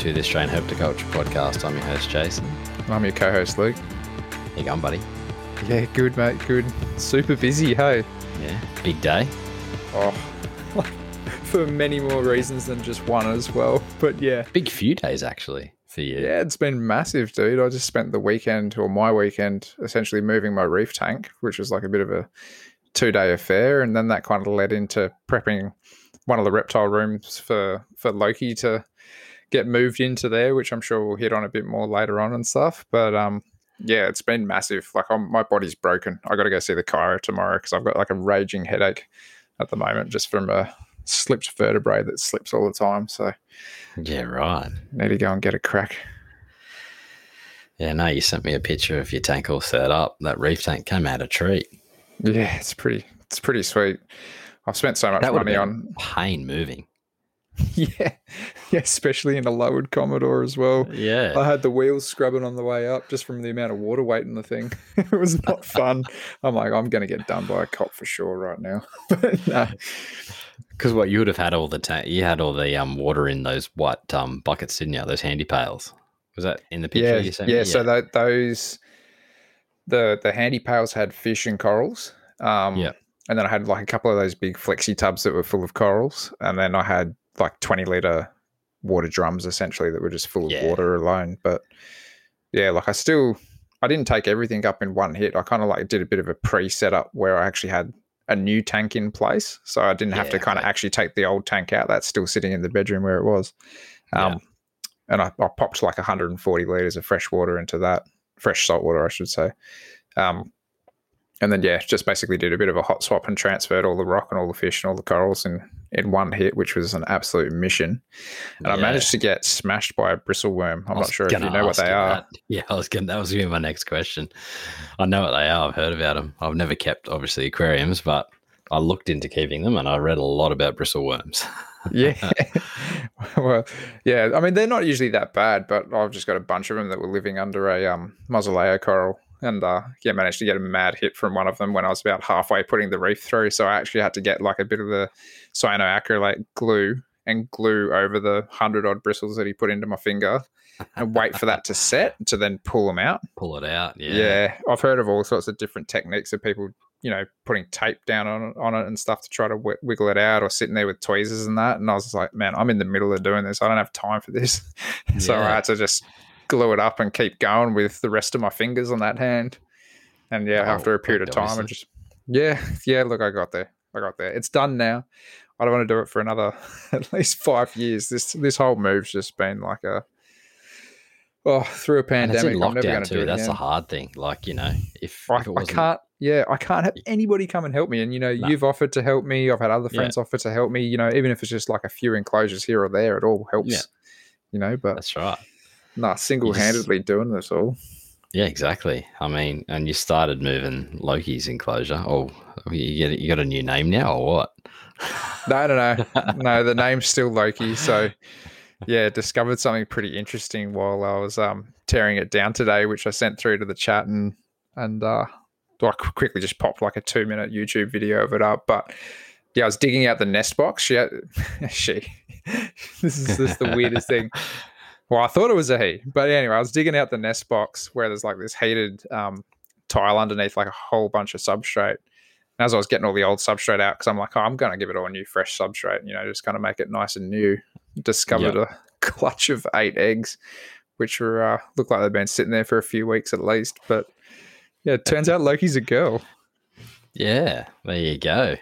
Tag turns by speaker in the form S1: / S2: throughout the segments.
S1: and welcome to the Australian Herpetoculture Podcast. I'm your host, Jason.
S2: I'm your co-host, Luke.
S1: How you going, buddy?
S2: Yeah, good, mate. Good. Super busy, hey.
S1: Yeah, big day.
S2: Oh, for many more reasons than just one as well. But yeah,
S1: Big few days, actually, for you.
S2: yeah, it's been massive, dude. I just spent the weekend or my weekend essentially moving my reef tank, which was like a bit of a two-day affair, and then that kind of led into prepping one of the reptile rooms for for Loki to get moved into there, which I'm sure we'll hit on a bit more later on and stuff. But um, yeah, it's been massive. Like I'm, my body's broken. I got to go see the chiro tomorrow because I've got like a raging headache at the moment just from a slipped vertebrae that slips all the time. So
S1: Yeah, right.
S2: need to go and get a crack.
S1: Yeah, no, you sent me a picture of your tank all set up. That reef tank came out a treat.
S2: Yeah, it's pretty. It's pretty sweet. I've spent so much
S1: That
S2: money on.
S1: pain moving.
S2: Yeah, yeah, especially in a lowered Commodore as well.
S1: Yeah, I
S2: had the wheels scrubbing on the way up just from the amount of water weight in the thing. it was not fun. I'm like, I'm going to get done by a cop for sure right now. but no,
S1: Because what you would have had all the tank, you had all the um water in those white um buckets, didn't you? Those handy pails. Was that in the picture
S2: yeah,
S1: you sent
S2: yeah.
S1: me?
S2: So that those the the handy pails had fish and corals. Um,
S1: Yeah.
S2: and then I had like a couple of those big flexi tubs that were full of corals, and then I had like 20 liter water drums essentially that were just full of
S1: Yeah.
S2: water alone. But yeah, like I still I didn't take everything up in one hit. I kind of like did a bit of a pre setup where I actually had a new tank in place, so I didn't have to kind of
S1: okay.
S2: actually take the old tank out. That's still sitting in the bedroom where it was. Um,
S1: Yeah.
S2: And I, I popped like 140 liters of fresh water into that, fresh salt water, I should say. Um, and then yeah, just basically did a bit of a hot swap and transferred all the rock and all the fish and all the corals in in one hit, which was an absolute mission. And I managed to get smashed by a bristleworm. I'm not sure if you know what they are.
S1: that. Yeah, I was going. That was going to be my next question. I know what they are. I've heard about them. I've never kept obviously aquariums, but I looked into keeping them, and I read a lot about bristleworms.
S2: Yeah. well, yeah. I mean, they're not usually that bad, but I've just got a bunch of them that were living under a um, mausoleo coral. And uh, yeah, managed to get a mad hit from one of them when I was about halfway putting the reef through. So I actually had to get like a bit of the cyanoacrylate glue and glue over the hundred odd bristles that he put into my finger and wait for that to set to then pull them out.
S1: Pull it out. Yeah.
S2: Yeah. I've heard of all sorts of different techniques of people, you know, putting tape down on it, on it and stuff to try to w- wiggle it out or sitting there with tweezers and that. And I was like, man, I'm in the middle of doing this. I don't have time for this. so I had to just glue it up and keep going with the rest of my fingers on that hand. And yeah,
S1: Oh,
S2: after a period of time, I just, yeah, yeah, look, I got there. I got there. It's done now. I don't want to do it for another at least five years. This this whole move's just been like a oh through a pandemic. I'm never going
S1: lockdown
S2: to do
S1: too.
S2: it
S1: That's
S2: again.
S1: the hard thing. Like you know, if,
S2: I,
S1: if
S2: I can't. Yeah, I can't have anybody come and help me. And you know,
S1: No.
S2: you've offered to help me. I've had other
S1: Yeah.
S2: friends offer to help me. You know, even if it's just like a few enclosures here or there, it all helps.
S1: Yeah.
S2: You know, but
S1: that's right.
S2: Nah, single-handedly doing this all.
S1: Yeah, exactly. I mean, and you started moving Loki's enclosure. Oh, you get you got a new name now, or what?
S2: No, no, no, no. The name's still Loki. So, yeah, discovered something pretty interesting while I was um tearing it down today, which I sent through to the chat and and uh, I quickly just popped like a two-minute YouTube video of it up. But yeah, I was digging out the nest box. She, had, she. this is this is the weirdest thing. Well, I thought it was a he, but anyway, I was digging out the nest box where there's like this heated um, tile underneath, like a whole bunch of substrate. And as I was getting all the old substrate out, because I'm like, oh, I'm going to give it all a new fresh substrate, you know, just kind of make it nice and new. Discovered a clutch of eight eggs, which were uh, look like they've been sitting there for a few weeks at least. But yeah, it turns out Loki's a girl.
S1: Yeah, there you go.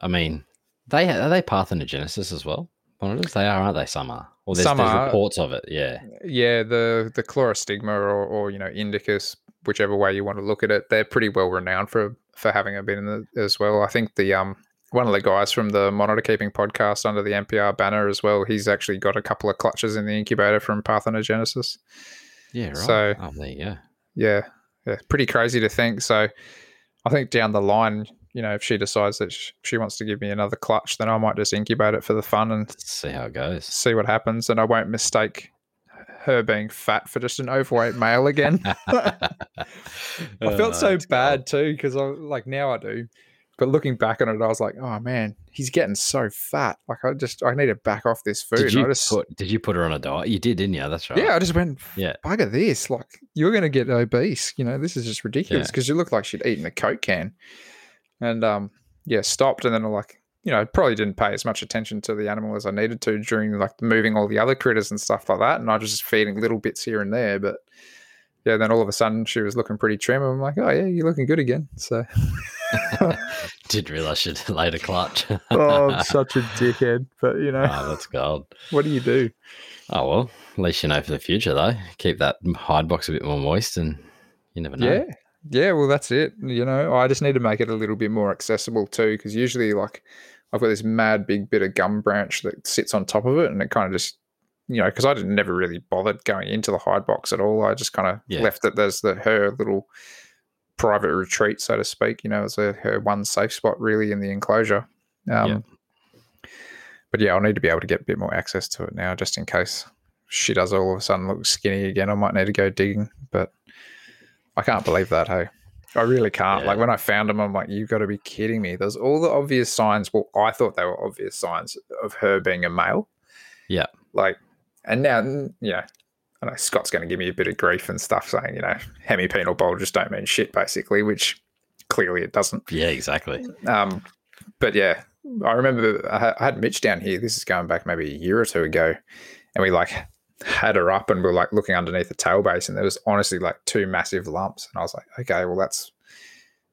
S1: I mean, they are they parthenogenesis as well. Monitors, they are, aren't they? Some are. Or there's,
S2: Some
S1: there's
S2: are.
S1: reports of it. Yeah,
S2: Yeah, the the chlorostigma or, or you know indicus, whichever way you want to look at it, they're pretty well renowned for for having a bit in the, as well. I think the um one of the guys from the monitor keeping podcast under the MPR banner as well. He's actually got a couple of clutches in the incubator from parthenogenesis.
S1: yeah, right.
S2: So-
S1: oh, there you go.
S2: Yeah, yeah, pretty crazy to think. So I think down the line, you know, if she decides that she wants to give me another clutch, then I might just incubate it for the fun and
S1: see how it goes.
S2: see what happens. And I won't mistake her being fat for just an overweight male again. I felt oh, so bad too because I like now I do, but looking back on it, I was like, oh man, he's getting so fat. Like I just I need to back off this food.
S1: Did you,
S2: just
S1: put, did you put her on a diet? You did, didn't you? That's right.
S2: yeah, I just went
S1: Yeah.
S2: bugger this. Like you're gonna get obese. You know, this is just ridiculous
S1: Yeah.
S2: because you look like she'd eaten a Coke can. And um yeah, stopped and then like you know, probably didn't pay as much attention to the animal as I needed to during like moving all the other critters and stuff like that. And I was just feeding little bits here and there. But yeah, then all of a sudden she was looking pretty trim. I'm like, oh yeah, you're looking good again. So
S1: Didn't realize she'd laid a clutch.
S2: oh, I'm such a dickhead. But you know,
S1: Oh, that's gold.
S2: what do you do?
S1: Oh well, at least you know for the future though. Keep that hide box a bit more moist, and you never know.
S2: Yeah. Yeah, well, that's it. You know, I just need to make it a little bit more accessible too, because usually, like, I've got this mad big bit of gum branch that sits on top of it, and it kind of just, you know, because I didn't never really bothered going into the hide box at all. I just kind of
S1: Yeah.
S2: left it as the her little private retreat, so to speak. You know, as a, her one safe spot really in the enclosure. Um, But yeah, I'll need to be able to get a bit more access to it now, just in case she does all of a sudden look skinny again. I might need to go digging, but I can't believe that. Hey, I really can't.
S1: Yeah.
S2: Like when I found him, I'm like, you've got to be kidding me. There's all the obvious signs. Well, I thought they were obvious signs of her being a male.
S1: Yeah.
S2: Like, and now, you know, I know Scott's going to give me a bit of grief and stuff, saying, you know, hemipenal bulges don't mean shit, basically, which clearly it doesn't.
S1: Yeah, exactly.
S2: Um, but yeah, I remember I I had Mitch down here. This is going back maybe a year or two ago, and we like had her up and we are like looking underneath the tail base, and there was honestly like two massive lumps, and I was like, okay, well that's,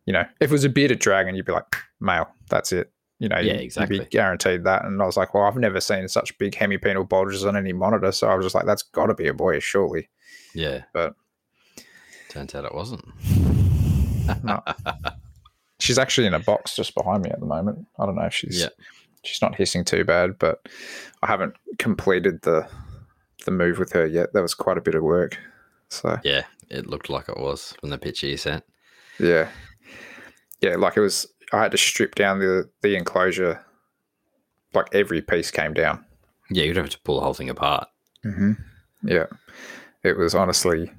S2: you know, if it was a bearded dragon, you'd be like male, that's it. You know,
S1: Yeah,
S2: you- You'd
S1: exactly.
S2: be guaranteed that. And I was like, well, I've never seen such big hemipenal bulges on any monitor, so I was just like, that's got to be a boy, surely.
S1: Yeah,
S2: But
S1: turns out it wasn't.
S2: no. she's actually in a box just behind me at the moment. I don't know if she's
S1: Yeah.
S2: she's not hissing too bad, but I haven't completed the the move with her yet. That was quite a bit of work. So
S1: Yeah, it looked like it was from the picture you sent.
S2: yeah, yeah, like it was. I had to strip down the the enclosure. Like every piece came down.
S1: Yeah, you'd have to pull the whole thing apart.
S2: Mm-hmm. Yeah, it was honestly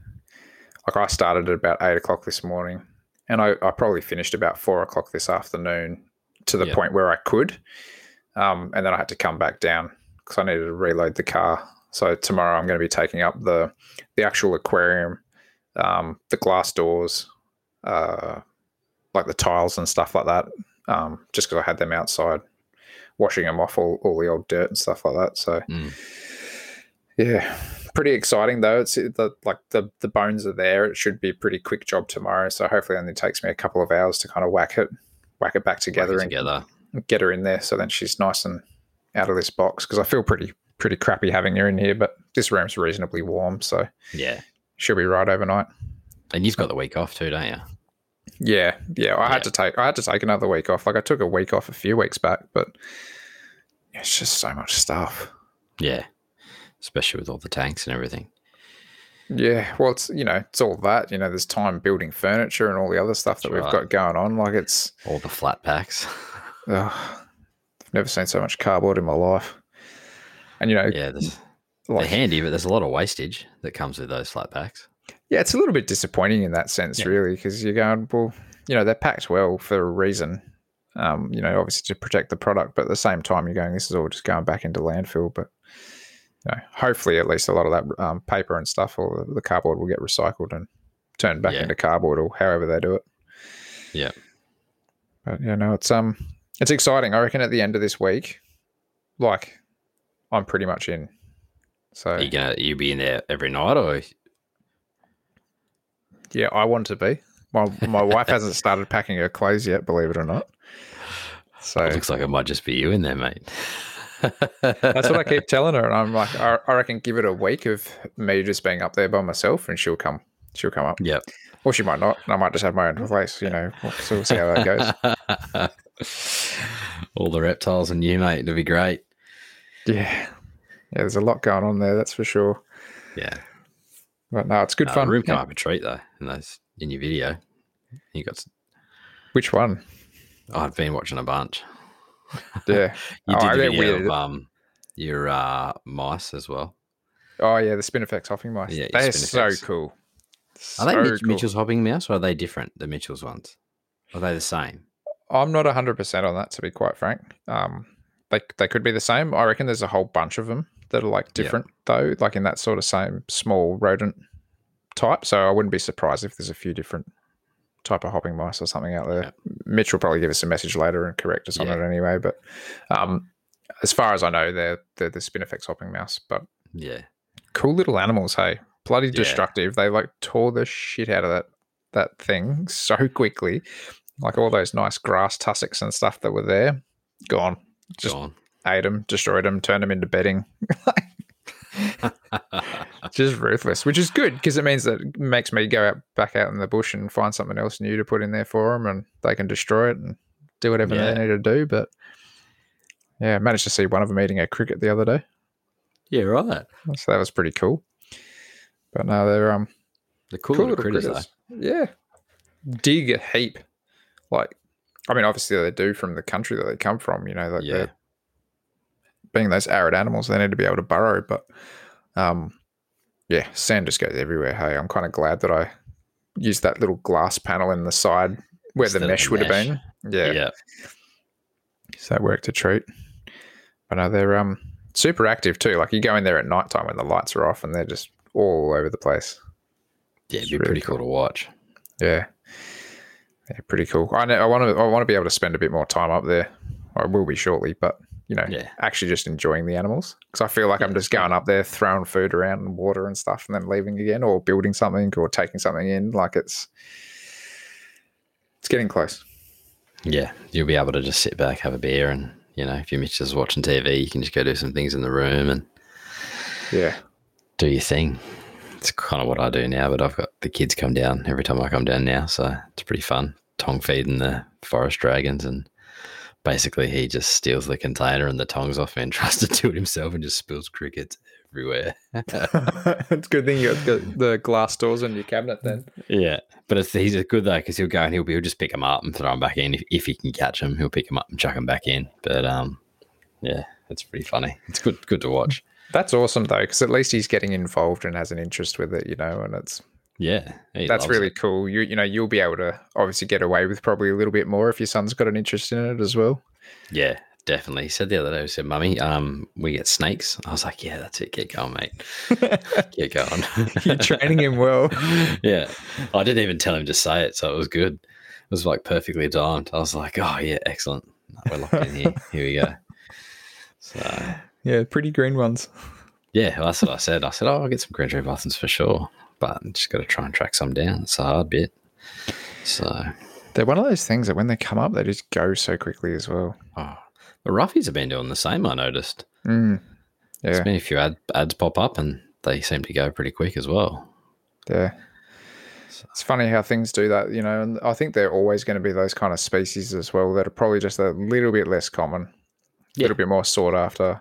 S2: like I started at about eight o'clock this morning, and I, I probably finished about four o'clock this afternoon to the point where I could, um, and then I had to come back down because I needed to reload the car. So tomorrow I'm going to be taking up the the actual aquarium, um, the glass doors, uh, like the tiles and stuff like that, um, just because I had them outside, washing them off all, all the old dirt and stuff like that. So
S1: Mm.
S2: yeah, pretty exciting though. It's the like the the bones are there. It should be a pretty quick job tomorrow. So hopefully, it only takes me a couple of hours to kind of whack it, whack it back together,
S1: Work it
S2: and
S1: together.
S2: get her in there. So then she's nice and out of this box because I feel pretty pretty crappy having her in here. But this room's reasonably warm, so
S1: Yeah,
S2: she'll be right overnight.
S1: and you've got the week off too, don't you?
S2: Yeah, yeah. I
S1: Yeah.
S2: had to take I had to take another week off. Like I took a week off a few weeks back, but it's just so much stuff.
S1: Yeah, especially with all the tanks and everything.
S2: Yeah, well, it's you know, it's all that. You know, there's time building furniture and all the other stuff that
S1: That's
S2: we've
S1: right.
S2: got going on. Like it's,
S1: All the flat packs.
S2: ugh, I've never seen so much cardboard in my life. And you know,
S1: yeah,
S2: like,
S1: they're handy, but there's a lot of wastage that comes with those flat packs.
S2: yeah, it's a little bit disappointing in that sense,
S1: Yeah.
S2: really, because you're going, well, you know, they're packed well for a reason. Um, you know, obviously to protect the product, but at the same time, you're going, this is all just going back into landfill. But you know, hopefully, at least a lot of that um, paper and stuff or the, cardboard will get recycled and turned back
S1: Yeah.
S2: into cardboard or however they do it.
S1: Yeah.
S2: But yeah, no, it's um, it's exciting. I reckon at the end of this week, like, I'm pretty much in. So
S1: Are you gonna you be in there every night, or
S2: yeah, I want to be. My my wife hasn't started packing her clothes yet, believe it or not. So
S1: it looks like it might just be you in there, mate?
S2: that's what I keep telling her, and I'm like, I, I reckon give it a week of me just being up there by myself, and she'll come. She'll come up,
S1: Yep.
S2: or she might not. and I might just have my own place. You know, so we'll see how that goes.
S1: All the reptiles and you, mate. It'll be great.
S2: Yeah, yeah. There's a lot going on there, that's for sure.
S1: Yeah.
S2: But no, it's good
S1: Uh,
S2: fun.
S1: Room
S2: Yeah.
S1: up a treat though. In those in your video, you got.
S2: Which one?
S1: oh, I've been watching a bunch.
S2: Yeah.
S1: You
S2: Oh,
S1: did
S2: I
S1: the video
S2: weird.
S1: of um your uh, mice as well.
S2: Oh yeah, the Spinifex hopping mice.
S1: Yeah,
S2: They're so cool.
S1: Are they Mitch-
S2: cool.
S1: Mitchell's hopping mouse or are they different? The Mitchell's ones. Are they the same?
S2: I'm not 100% on that, to be quite frank. Um, they, they could be the same. I reckon there's a whole bunch of them that are like
S1: Yeah.
S2: different, though, like in that sort of same small rodent type. So I wouldn't be surprised if there's a few different type of hopping mice or something out there.
S1: Yeah.
S2: Mitch will probably give us a message later and correct us on
S1: Yeah.
S2: it anyway. But um, as far as I know, they're, they're the Spinifex hopping mouse. But
S1: Yeah.
S2: cool little animals, hey. Bloody
S1: Yeah.
S2: destructive. They like tore the shit out of that that thing so quickly. Like all those nice grass tussocks and stuff that were there, gone. Just
S1: Gone.
S2: ate them, destroyed them, turned them into bedding. Just ruthless, which is good because it means that it makes me go out back out in the bush and find something else new to put in there for them, and they can destroy it and do whatever
S1: Yeah.
S2: they need to do. But yeah, I managed to see one of them eating a cricket the other day.
S1: yeah, right.
S2: So that was pretty cool. But no, they're um
S1: The cool,
S2: cool
S1: little critters,
S2: critters. Yeah, dig a heap. Like, I mean, obviously they do from the country that they come from. You know, like
S1: Yeah.
S2: being those arid animals, they need to be able to burrow. But um, yeah, sand just goes everywhere. Hey, I'm kind of glad that I used that little glass panel in the side where the mesh would have been. Yeah,
S1: yeah.
S2: so that worked a treat. But no, they're um super active too. Like you go in there at night time when the lights are off, and they're just all over the place.
S1: Yeah, it'd be
S2: really
S1: pretty cool to watch.
S2: Yeah. Yeah, pretty cool. I know, I want to I want to be able to spend a bit more time up there. I will be shortly, but you know,
S1: Yeah.
S2: actually just enjoying the animals because I feel like I'm just going up there throwing food around and water and stuff, and then leaving again, or building something, or taking something in. Like it's it's getting close.
S1: Yeah, you'll be able to just sit back, have a beer, and you know, if your Mitch is watching TV, you can just go do some things in the room and
S2: Yeah,
S1: do your thing. It's kind of what I do now, but I've got the kids come down every time I come down now, so it's pretty fun. Tong feeding the forest dragons, and basically he just steals the container and the tongs off me and tries to do it himself and just spills crickets everywhere.
S2: it's a good thing you got the, the glass doors in your cabinet then.
S1: Yeah, but it's he's good though because he'll go and he'll be he'll just pick them up and throw them back in if, if he can catch them. He'll pick them up and chuck them back in. But um, yeah, it's pretty funny. It's good good to watch.
S2: That's awesome though, because at least he's getting involved and has an interest with it, you know, and it's
S1: Yeah,
S2: that's really
S1: it.
S2: cool. You you know you'll be able to obviously get away with probably a little bit more if your son's got an interest in it as well.
S1: yeah. Definitely. He said the other day, he said, Mummy, um, we get snakes. I was like, Yeah, that's it. Get going, mate. Get going.
S2: You're training him well.
S1: yeah. I didn't even tell him to say it, so it was good. It was like perfectly timed. I was like, Oh yeah, excellent. We're locked in here. Here we go. So
S2: Yeah, pretty green ones.
S1: Yeah, well, that's what I said. I said, "Oh, I'll get some green tree buttons for sure, but I'm just got to try and track some down. It's a hard bit." So,
S2: They're one of those things that when they come up, they just go so quickly as well.
S1: oh, the roughies have been doing the same. I noticed.
S2: Mm.
S1: There's
S2: Yeah,
S1: been a few ad, ads pop up, and they seem to go pretty quick as well.
S2: yeah. It's funny how things do that, you know, and I think they're always going to be those kind of species as well that are probably just a little bit less common, a
S1: Yeah.
S2: little bit more sought after.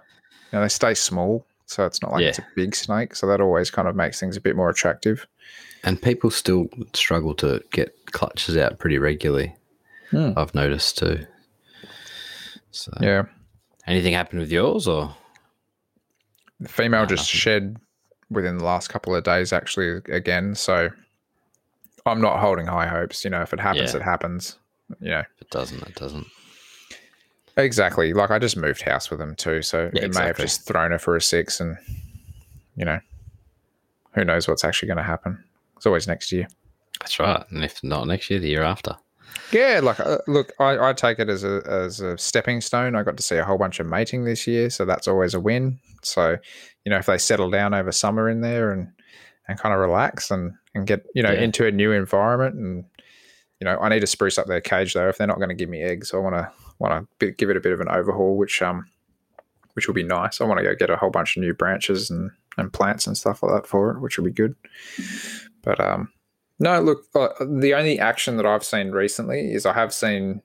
S2: You know, they stay small, so it's not like it's a big snake, so that always kind of makes things a bit more attractive.
S1: And people still struggle to get clutches out pretty regularly.
S2: Hmm.
S1: I've noticed too. So,
S2: Yeah.
S1: anything happened with yours, or
S2: The female
S1: No,
S2: just
S1: nothing.
S2: shed within the last couple of days, actually, again. So I'm not holding high hopes. You know, if it happens,
S1: Yeah.
S2: it happens. You know,
S1: if it doesn't, it doesn't.
S2: Exactly. Like I just moved house with them too. So
S1: Yeah,
S2: it may have just thrown her for a six and, you know, who knows what's actually going to happen. It's always next year.
S1: That's right. And if not next year, the year after.
S2: Yeah, like uh, look, I, I take it as a as a stepping stone. I got to see a whole bunch of mating this year, so that's always a win. So, you know, if they settle down over summer in there and and kind of relax and and get you know
S1: Yeah.
S2: into a new environment, and you know, I need to spruce up their cage though. If they're not going to give me eggs, I want to want to give it a bit of an overhaul, which um which will be nice. I want to go get a whole bunch of new branches and and plants and stuff like that for it, which will be good. But um, no, look, uh, the only action that I've seen recently is I have seen,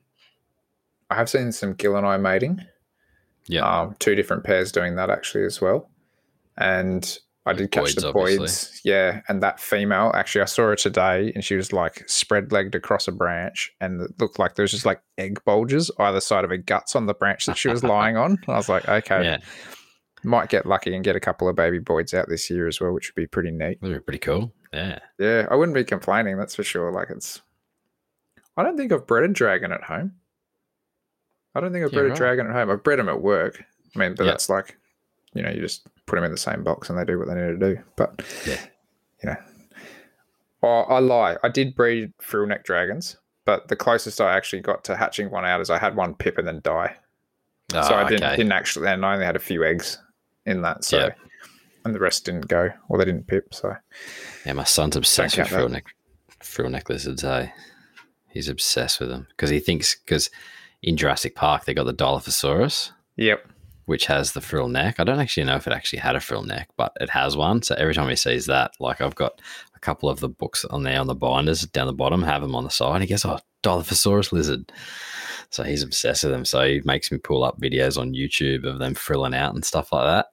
S2: I have seen some gilleni mating.
S1: Yeah.
S2: Um, two different pairs doing that actually as well, and I did catch
S1: Boyds,
S2: the boys. Yeah, and that female actually, I saw her today, and she was like spread legged across a branch, and it looked like there was just like egg bulges either side of her guts on the branch that she was lying on. I was like, okay,
S1: yeah.
S2: might get lucky and get a couple of baby boys out this year as well, which would be pretty neat.
S1: That'd be pretty cool. Yeah.
S2: Yeah, I wouldn't be complaining, that's for sure. Like it's I don't think I've bred a dragon at home. I don't think I've
S1: Yeah,
S2: bred a dragon at home. I've bred them at work. I mean, but
S1: Yeah.
S2: that's like, you know, you just put them in the same box and they do what they need to do. But
S1: Yeah.
S2: you know, oh, I lie. I did breed frill neck dragons, but the closest I actually got to hatching one out is I had one pip and then die. so
S1: Oh,
S2: I didn't,
S1: okay.
S2: didn't actually, and I only had a few eggs in that. So,
S1: Yeah.
S2: and the rest didn't go, or they didn't pip. So,
S1: Yeah, my son's obsessed with frill neck, frill neck lizards. Hey, eh? he's obsessed with them because he thinks because in Jurassic Park they got the Dilophosaurus,
S2: yep.
S1: Which has the frill neck. I don't actually know if it actually had a frill neck, but it has one. So every time he sees that, like I've got a couple of the books on there on the binders down the bottom, have them on the side. He goes, "Oh, Dilophosaurus lizard." So he's obsessed with them. So he makes me pull up videos on YouTube of them frilling out and stuff like that.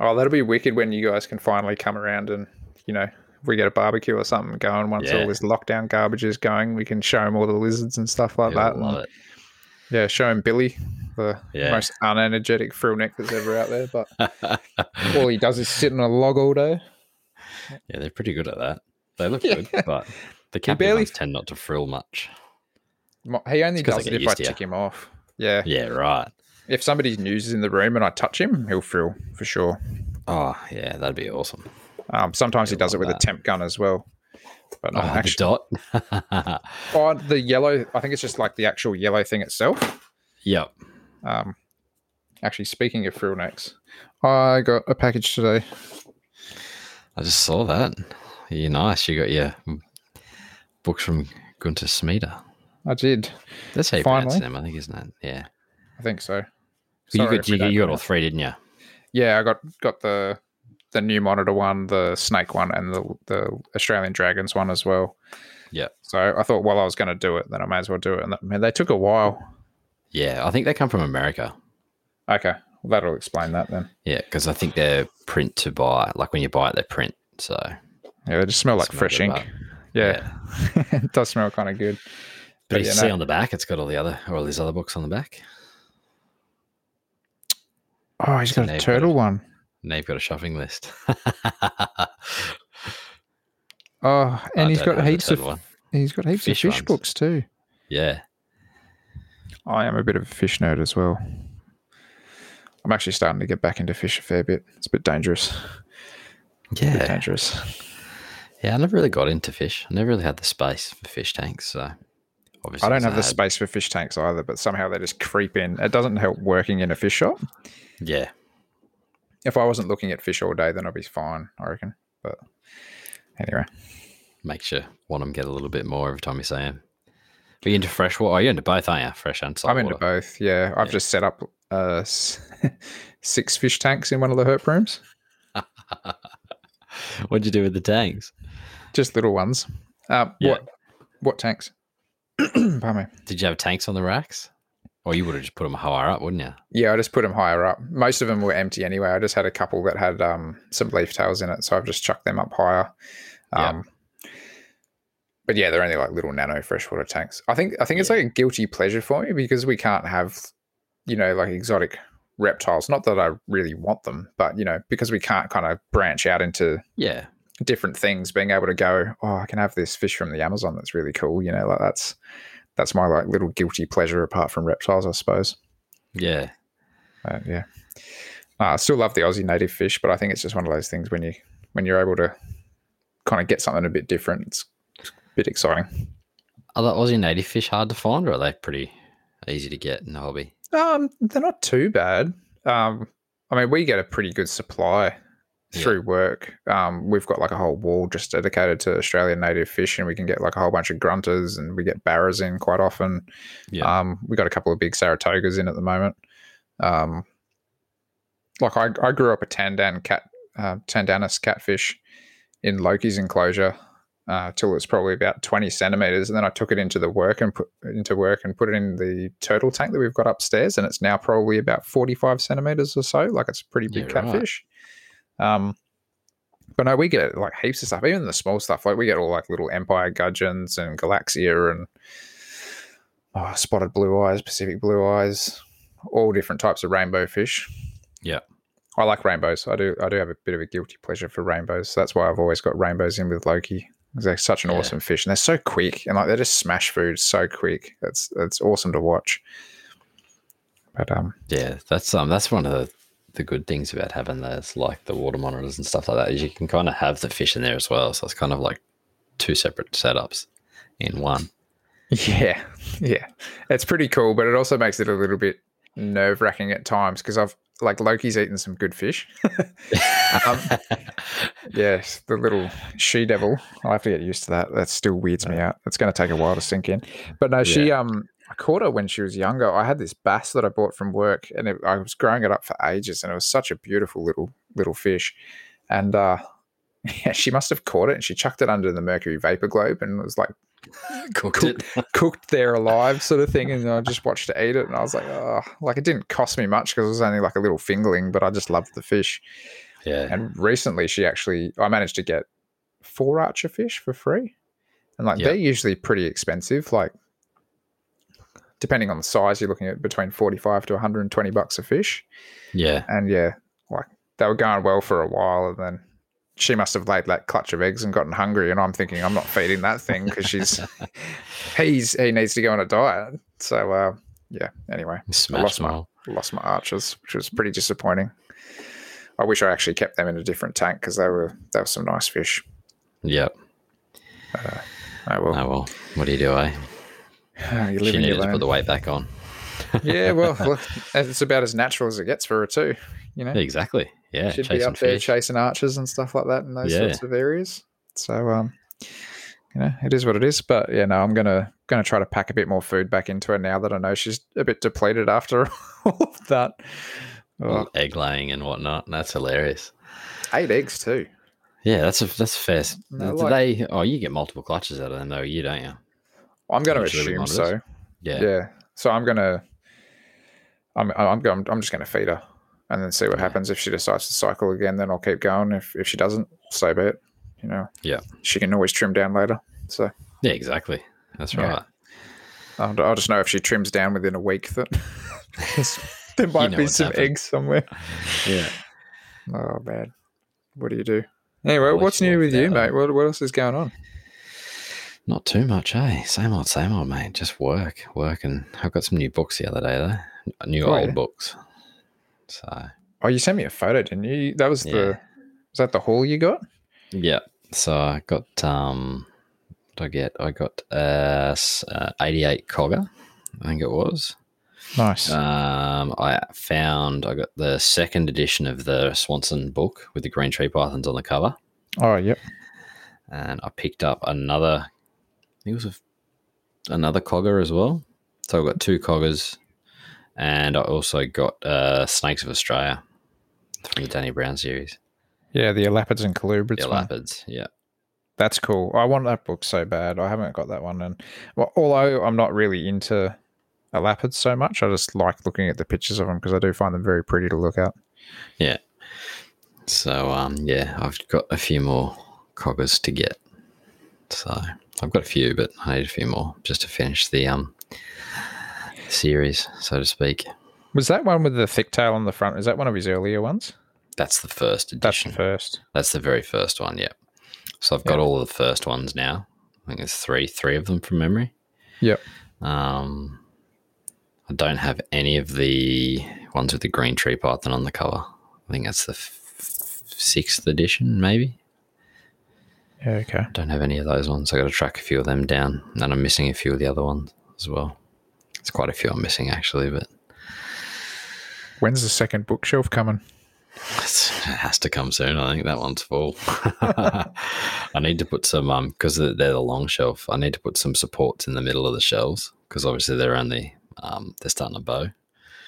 S2: Oh, that'll be wicked when you guys can finally come around and, you know, we get a barbecue or something going once
S1: Yeah.
S2: all this lockdown garbage is going, we can show him all the lizards and stuff like
S1: He'll
S2: that.
S1: love
S2: and,
S1: it.
S2: Yeah, showing Billy, the
S1: Yeah.
S2: most unenergetic frill neck that's ever out there. But all he does is sit on a log all day.
S1: Yeah, they're pretty good at that. They look
S2: Yeah.
S1: good, but the
S2: barely-
S1: ones tend not to frill much.
S2: He only does it if I tick him off. Yeah.
S1: Yeah, right.
S2: If somebody's news is in the room and I touch him, he'll frill for sure.
S1: Oh, yeah, that'd be awesome.
S2: Um, sometimes he
S1: Yeah,
S2: does it with
S1: that.
S2: a temp gun as well. But not
S1: Oh,
S2: actually,
S1: the dot.
S2: oh, the yellow, I think it's just like the actual yellow thing itself.
S1: yep.
S2: Um, actually, speaking of frill necks, I got a package today.
S1: I just saw that. You're nice. You got your books from Gunther Schmida.
S2: I did.
S1: That's how you pronounce them, I think, isn't it? Yeah.
S2: I think so.
S1: you got you, you got all three, didn't you?
S2: Yeah, I got got the the new monitor one, the snake one, and the the Australian dragons one as well.
S1: Yeah.
S2: So I thought, well, I was going to do it, then I may as well do it. And that, man, they took a while.
S1: Yeah, I think they come from America.
S2: Okay, well, that'll explain that then.
S1: Yeah, because I think they're print to buy. Like when you buy it, they print. So
S2: Yeah, they just smell like
S1: Smell
S2: fresh ink.
S1: but-
S2: Yeah, it does smell kind of good.
S1: But,
S2: But
S1: you
S2: yeah,
S1: see
S2: no.
S1: on the back, it's got all the other, all these other books on the back.
S2: Oh, he's got a turtle one.
S1: Now you've got a shopping list.
S2: Oh, and he's got
S1: have the
S2: heaps of he's got heaps of fish
S1: ones.
S2: books too.
S1: Yeah.
S2: I am a bit of a fish nerd as well. I'm actually starting to get back into fish a fair bit. It's a bit dangerous. bit
S1: Yeah.
S2: dangerous.
S1: Yeah, I never really got into fish. I never really had the space for fish tanks. So obviously,
S2: I don't have the
S1: had-
S2: space for fish tanks either, but somehow they just creep in. It doesn't help working in a fish shop.
S1: Yeah.
S2: If I wasn't looking at fish all day, then I'd be fine, I reckon. But anyway,
S1: Makes you want them get a little bit more every time you see them. Are you into fresh water? Oh, you're into both, aren't you? Fresh and salt
S2: I'm into both. Yeah, I've
S1: Yeah.
S2: just set up uh, six fish tanks in one of the herp rooms,
S1: What'd you do with the tanks?
S2: just little ones. Um,
S1: Yeah.
S2: What what tanks? Pardon me.
S1: Did you have tanks on the racks? Or you would have just put them higher up, wouldn't you?
S2: Yeah, I just put them higher up. Most of them were empty anyway. I just had a couple that had um, some leaf tails in it, so I've just chucked them up higher.
S1: Yeah.
S2: Um, but yeah, they're only like little nano freshwater tanks. I think I think it's like a guilty pleasure for me because we can't have, you know, like exotic reptiles. Not that I really want them, but you know, because we can't kind of branch out into
S1: Yeah.
S2: different things. Being able to go, oh, I can have this fish from the Amazon. That's really cool. You know, like that's that's my like little guilty pleasure apart from reptiles, I suppose.
S1: Yeah.
S2: Uh, yeah. Uh, I still love the Aussie native fish, but I think it's just one of those things when you when you're able to kind of get something a bit different, it's a bit exciting.
S1: Are the Aussie native fish hard to find or are they pretty easy to get in the hobby?
S2: Um, they're not too bad. Um, I mean, we get a pretty good supply
S1: Yeah.
S2: through work. Um, we've got like a whole wall just dedicated to Australian native fish, and we can get like a whole bunch of grunters, and we get barras in quite often.
S1: Yeah.
S2: Um, we got a couple of big Saratogas in at the moment. Um, like I, I grew up a Tandan cat, uh, Tandanus catfish in Loki's enclosure uh, till it was probably about twenty centimeters, and then I took it into the work and put into work and put it in the turtle tank that we've got upstairs, and it's now probably about forty-five centimeters or so. Like it's a pretty big
S1: Yeah, right.
S2: Um, but no, we get like heaps of stuff, even the small stuff. Like we get all like little Empire gudgeons and Galaxia and oh, spotted blue eyes, Pacific blue eyes, all different types of rainbow fish.
S1: Yeah.
S2: I like rainbows. I do. I do have a bit of a guilty pleasure for rainbows. That's why I've always got rainbows in with Loki. They're such an
S1: Yeah.
S2: awesome fish, and they're so quick, and like they're just smash food so quick. That's that's awesome to watch. But um,
S1: Yeah, that's um that's one of the the good things about having those like the water monitors and stuff like that is you can kind of have the fish in there as well. So it's kind of like two separate setups in one.
S2: yeah, yeah, it's pretty cool. But it also makes it a little bit nerve wracking at times because I've like Loki's eaten some good fish. um, yes, the little she devil. I'll have to get used to that. That still weirds me out. It's going to take a while to sink in. But no, she um, I caught her when she was younger. I had this bass that I bought from work, and it, I was growing it up for ages, and it was such a beautiful little little fish. And uh, yeah, she must have caught it, and she chucked it under the mercury vapor globe, and it was like
S1: Cooked
S2: Cook-
S1: it.
S2: cooked there alive sort of thing and I just watched her eat it and I was like oh like it didn't cost me much because it was only like a little fingerling but I just loved the fish
S1: Yeah.
S2: and recently she actually I managed to get four archer fish for free and like
S1: Yeah.
S2: they're usually pretty expensive like depending on the size you're looking at between 45 to 120 bucks a fish
S1: Yeah.
S2: and yeah like they were going well for a while and then she must have laid that clutch of eggs and gotten hungry and i'm thinking i'm not feeding that thing because she's he's he needs to go on a diet so uh yeah anyway
S1: Smash
S2: lost my- lost my archers which was pretty disappointing i wish i actually kept them in a different tank because they were they were some nice fish
S1: Yep.
S2: I will.
S1: I will. What do you do, eh?
S2: you
S1: She needed to put the weight back on.
S2: yeah well look, it's about as natural as it gets for her too you know
S1: Exactly. Yeah.
S2: should be up there
S1: fish.
S2: chasing archers and stuff like that in those
S1: Yeah.
S2: sorts of areas. So um, you know, it is what it is. But yeah, no, I'm gonna gonna try to pack a bit more food back into her now that I know she's a bit depleted after all of that. Oh,
S1: egg laying and whatnot. And that's hilarious.
S2: eight eggs too.
S1: Yeah, that's a that's fair.
S2: No,
S1: do
S2: like-
S1: they? Oh, you get multiple clutches out of them though. You don't you?
S2: I'm gonna assume so.
S1: Yeah.
S2: Yeah. So I'm gonna. I'm I'm going. I'm just gonna feed her and then see what
S1: Yeah.
S2: happens. If she decides to cycle again, then I'll keep going. If if she doesn't, so be it. You know.
S1: Yeah.
S2: She can always trim down later. So
S1: Yeah, exactly. That's
S2: Yeah.
S1: right.
S2: I'll, I'll just know if she trims down within a week that there might
S1: know
S2: be some
S1: happened.
S2: eggs somewhere.
S1: Yeah.
S2: Oh man, what do you do? Anyway, what's new with you, mate? What what else is going on?
S1: Not too much, eh? Same old, same old, mate. Just work, work, and I've got some new books the other day though. New
S2: Oh,
S1: old
S2: yeah.
S1: books. So
S2: Oh, you sent me a photo, didn't you? That was
S1: Yeah.
S2: the was that the haul you got?
S1: yeah. So I got um, what did I get? I got uh, uh 88 Cogger, I think it was.
S2: Nice.
S1: Um, I found I got the second edition of the Swanson book with the green tree pythons on the cover,
S2: oh, yep.
S1: and I picked up another. It was a, another cogger as well. So I got two coggers, and I also got uh, Snakes of Australia from the Danny Brown series.
S2: Yeah, the Elapids and Colubrids
S1: The
S2: one.
S1: Yeah,
S2: That's cool. I want that book so bad. I haven't got that one, and well, although I'm not really into Elapids so much, I just like looking at the pictures of them because I do find them very pretty to look at.
S1: yeah. So um, yeah, I've got a few more coggers to get. So I've got a few, but I need a few more just to finish the um series, so to speak.
S2: Was that one with the thick tail on the front? Is that one of his earlier ones?
S1: That's the first edition.
S2: That's the first.
S1: That's the very first one, Yep. So I've got
S2: Yeah.
S1: all of the first ones now. I think there's three, three of them from memory.
S2: Yep.
S1: Um, I don't have any of the ones with the green tree python on the cover. I think that's the f- sixth edition, maybe.
S2: Yeah. Okay.
S1: Don't have any of those ones. I got to track a few of them down, and I'm missing a few of the other ones as well. It's quite a few I'm missing actually, but
S2: When's the second bookshelf coming?
S1: It's- It has to come soon. I think that one's full. I need to put some um because they're they're the long shelf. I need to put some supports in the middle of the shelves because obviously they're only um they're starting to bow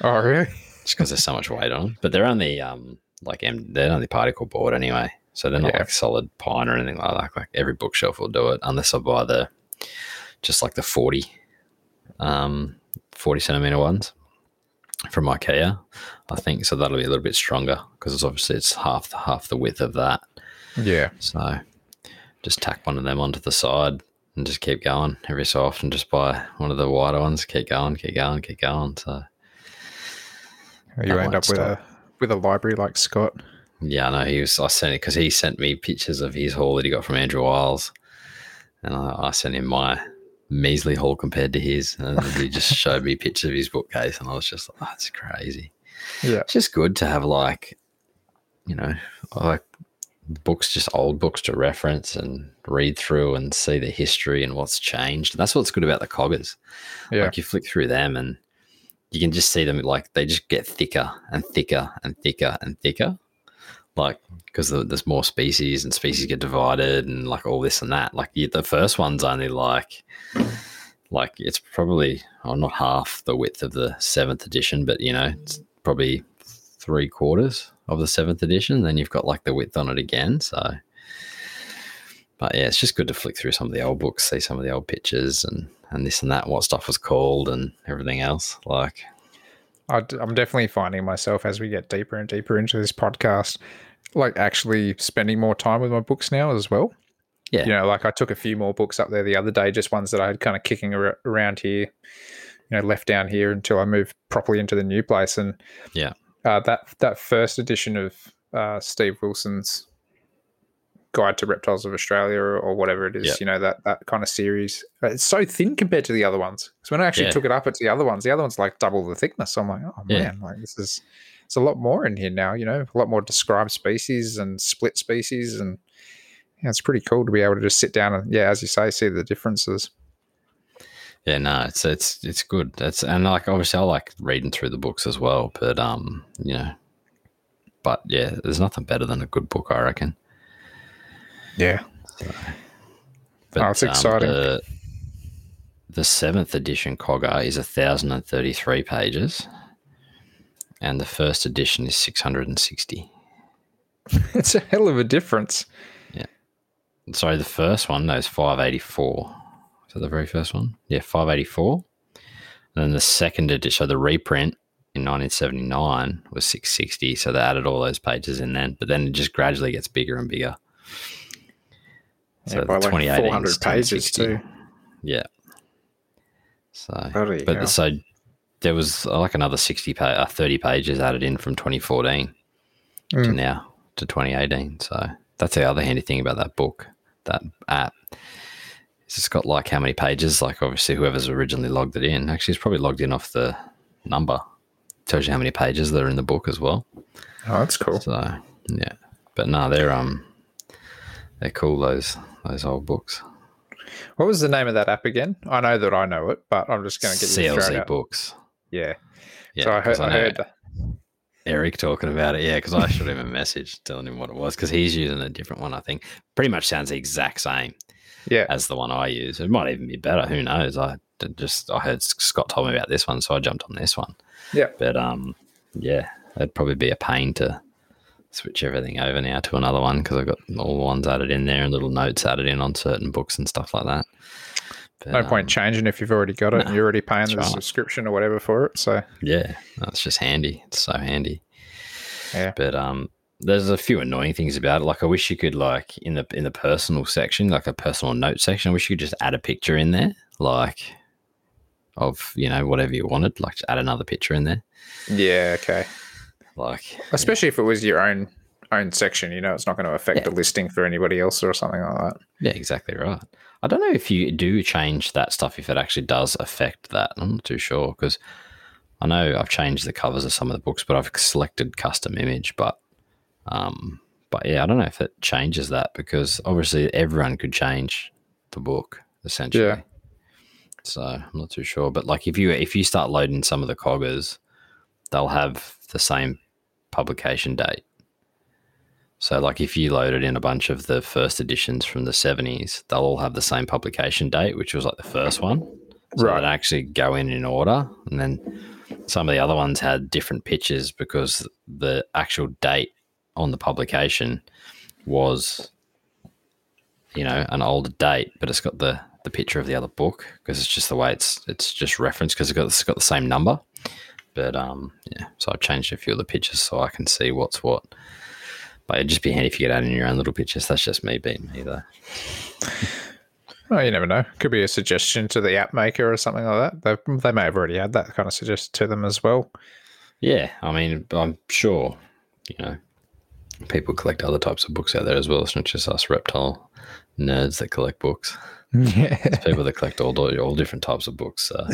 S2: Oh, really?
S1: just because there's so much weight on them. But they're only um like em- they're only particle board anyway, so they're not
S2: Yeah.
S1: like solid pine or anything like that. Like every bookshelf will do it unless I buy the just like the forty um forty centimeter ones from IKEA. I think so. That'll be a little bit stronger because it's obviously it's half the half the width of that.
S2: Yeah.
S1: So just tack one of them onto the side and just keep going every so often. Just buy one of the wider ones. Keep going, keep going, keep going. So
S2: You end up with a with a library like Scott.
S1: Yeah, no, he was. I sent it because he sent me pictures of his haul that he got from Andrew Wiles, and I, I sent him my measly haul compared to his. And he just showed me pictures of his bookcase, and I was just like, oh, that's crazy.
S2: Yeah.
S1: It's just good to have like, you know, like books, just old books to reference and read through and see the history and what's changed. And that's what's good about the coggers.
S2: Yeah.
S1: Like you flick through them and you can just see them like they just get thicker and thicker and thicker and thicker. Like because there's more species and species get divided and like all this and that. Like the first one's only like like it's probably oh, not half the width of the seventh edition, but you know it's probably three quarters of the seventh edition. Then you've got like the width on it again. So, but yeah, it's just good to flick through some of the old books, see some of the old pictures and and this and that, what stuff was called and everything else. Like,
S2: I'm definitely finding myself as we get deeper and deeper into this podcast, like actually spending more time with my books now as well.
S1: Yeah.
S2: You know, like I took a few more books up there the other day, just ones that I had kind of kicking ar- around here, you know, left down here until I moved properly into the new place. And
S1: Yeah.
S2: uh, that that first edition of uh, Steve Wilson's Guide to Reptiles of Australia or, or whatever it is,
S1: Yeah.
S2: you know, that that kind of series. uh, It's so thin compared to the other ones. Because when I actually
S1: Yeah.
S2: took it up, it's the other ones. The other one's like double the thickness. So I'm like, oh
S1: Yeah.
S2: man, like this is it's a lot more in here now. You know, a lot more described species and split species, and yeah, it's pretty cool to be able to just sit down and yeah, as you say, see the differences.
S1: yeah, no, it's it's it's good. That's and like obviously I like reading through the books as well, but um, you know, but yeah, there's nothing better than a good book, I reckon.
S2: Yeah,
S1: But,
S2: Oh, it's um, exciting.
S1: the, the seventh edition Cogger is thousand and thirty-three pages, and the first edition is six hundred and sixty.
S2: it's a hell of a difference. Yeah.
S1: Sorry, the first one is five eighty-four. Is that the very first one? Yeah, five eighty-four. And then the second edition, so the reprint in nineteen seventy-nine was six sixty. So they added all those pages in then, but then it just gradually gets bigger and bigger.
S2: Yeah,
S1: the
S2: by like
S1: 2018
S2: 400 pages too.
S1: Yeah. So,
S2: Bloody
S1: but
S2: hell.
S1: so there was uh, like another 60 pa- uh, 30 pages added in from 2014 to
S2: Mm.
S1: now to 2018 so that's the other handy thing about that book that app it's just got like how many pages like obviously whoever's originally logged it in actually it's probably logged in off the number tells you how many pages that are in the book as well
S2: Oh, that's cool.
S1: so yeah but no they're um they're cool those those old books
S2: What was the name of that app again? I know that I know it, but I'm just going to get you
S1: CLZ
S2: out.
S1: books
S2: Yeah.
S1: yeah
S2: so I heard, I heard.
S1: Eric talking about it. Yeah, because I shot him a message telling him what it was because he's using a different one. I think pretty much sounds the exact same
S2: Yeah.
S1: as the one I use. It might even be better. Who knows? I just I heard Scott told me about this one, so I jumped on this one.
S2: Yeah.
S1: But um, yeah, it'd probably be a pain to switch everything over now to another one because I've got all the ones added in there and little notes added in on certain books and stuff like that. But,
S2: No point
S1: um,
S2: changing if you've already got it and you're already paying the
S1: right.
S2: subscription or whatever for it. So
S1: Yeah, that's just handy. It's so handy.
S2: Yeah.
S1: But um, there's a few annoying things about it. Like I wish you could like in the in the personal section, like a personal note section. I wish you could just add a picture in there, like of you know whatever you wanted. Like just add another picture in there.
S2: yeah, okay.
S1: Like
S2: Especially if it was your own own section, you know, it's not going to affect
S1: Yeah.
S2: the listing for anybody else or something like that.
S1: yeah, exactly right. I don't know if you do change that stuff if it actually does affect that. I'm not too sure because I know I've changed the covers of some of the books, but I've selected custom image. But um, but yeah, I don't know if it changes that because obviously everyone could change the book essentially.
S2: Yeah.
S1: So I'm not too sure, but like if you if you start loading some of the coggers, they'll have the same publication date. So like if you loaded in a bunch of the first editions from the 70s, they'll all have the same publication date, which was like the first one. So
S2: Right.
S1: they'd actually go in in order, and then some of the other ones had different pictures because the actual date on the publication was, you know, an older date, but it's got the the picture of the other book because it's just the way it's it's just referenced because it's got it's got the same number. But um, yeah, so I've changed a few of the pictures so I can see what's what. But it'd just be handy if you could add in your own little pictures. That's just me being me, though.
S2: Well, you never know. Could be a suggestion to the app maker or something like that. They, they may have already had that kind of suggested to them as well.
S1: Yeah, I mean, I'm sure, you know, people collect other types of books out there as well. It's not just us reptile nerds that collect books.
S2: Yeah.
S1: There's people that collect all all different types of books. So.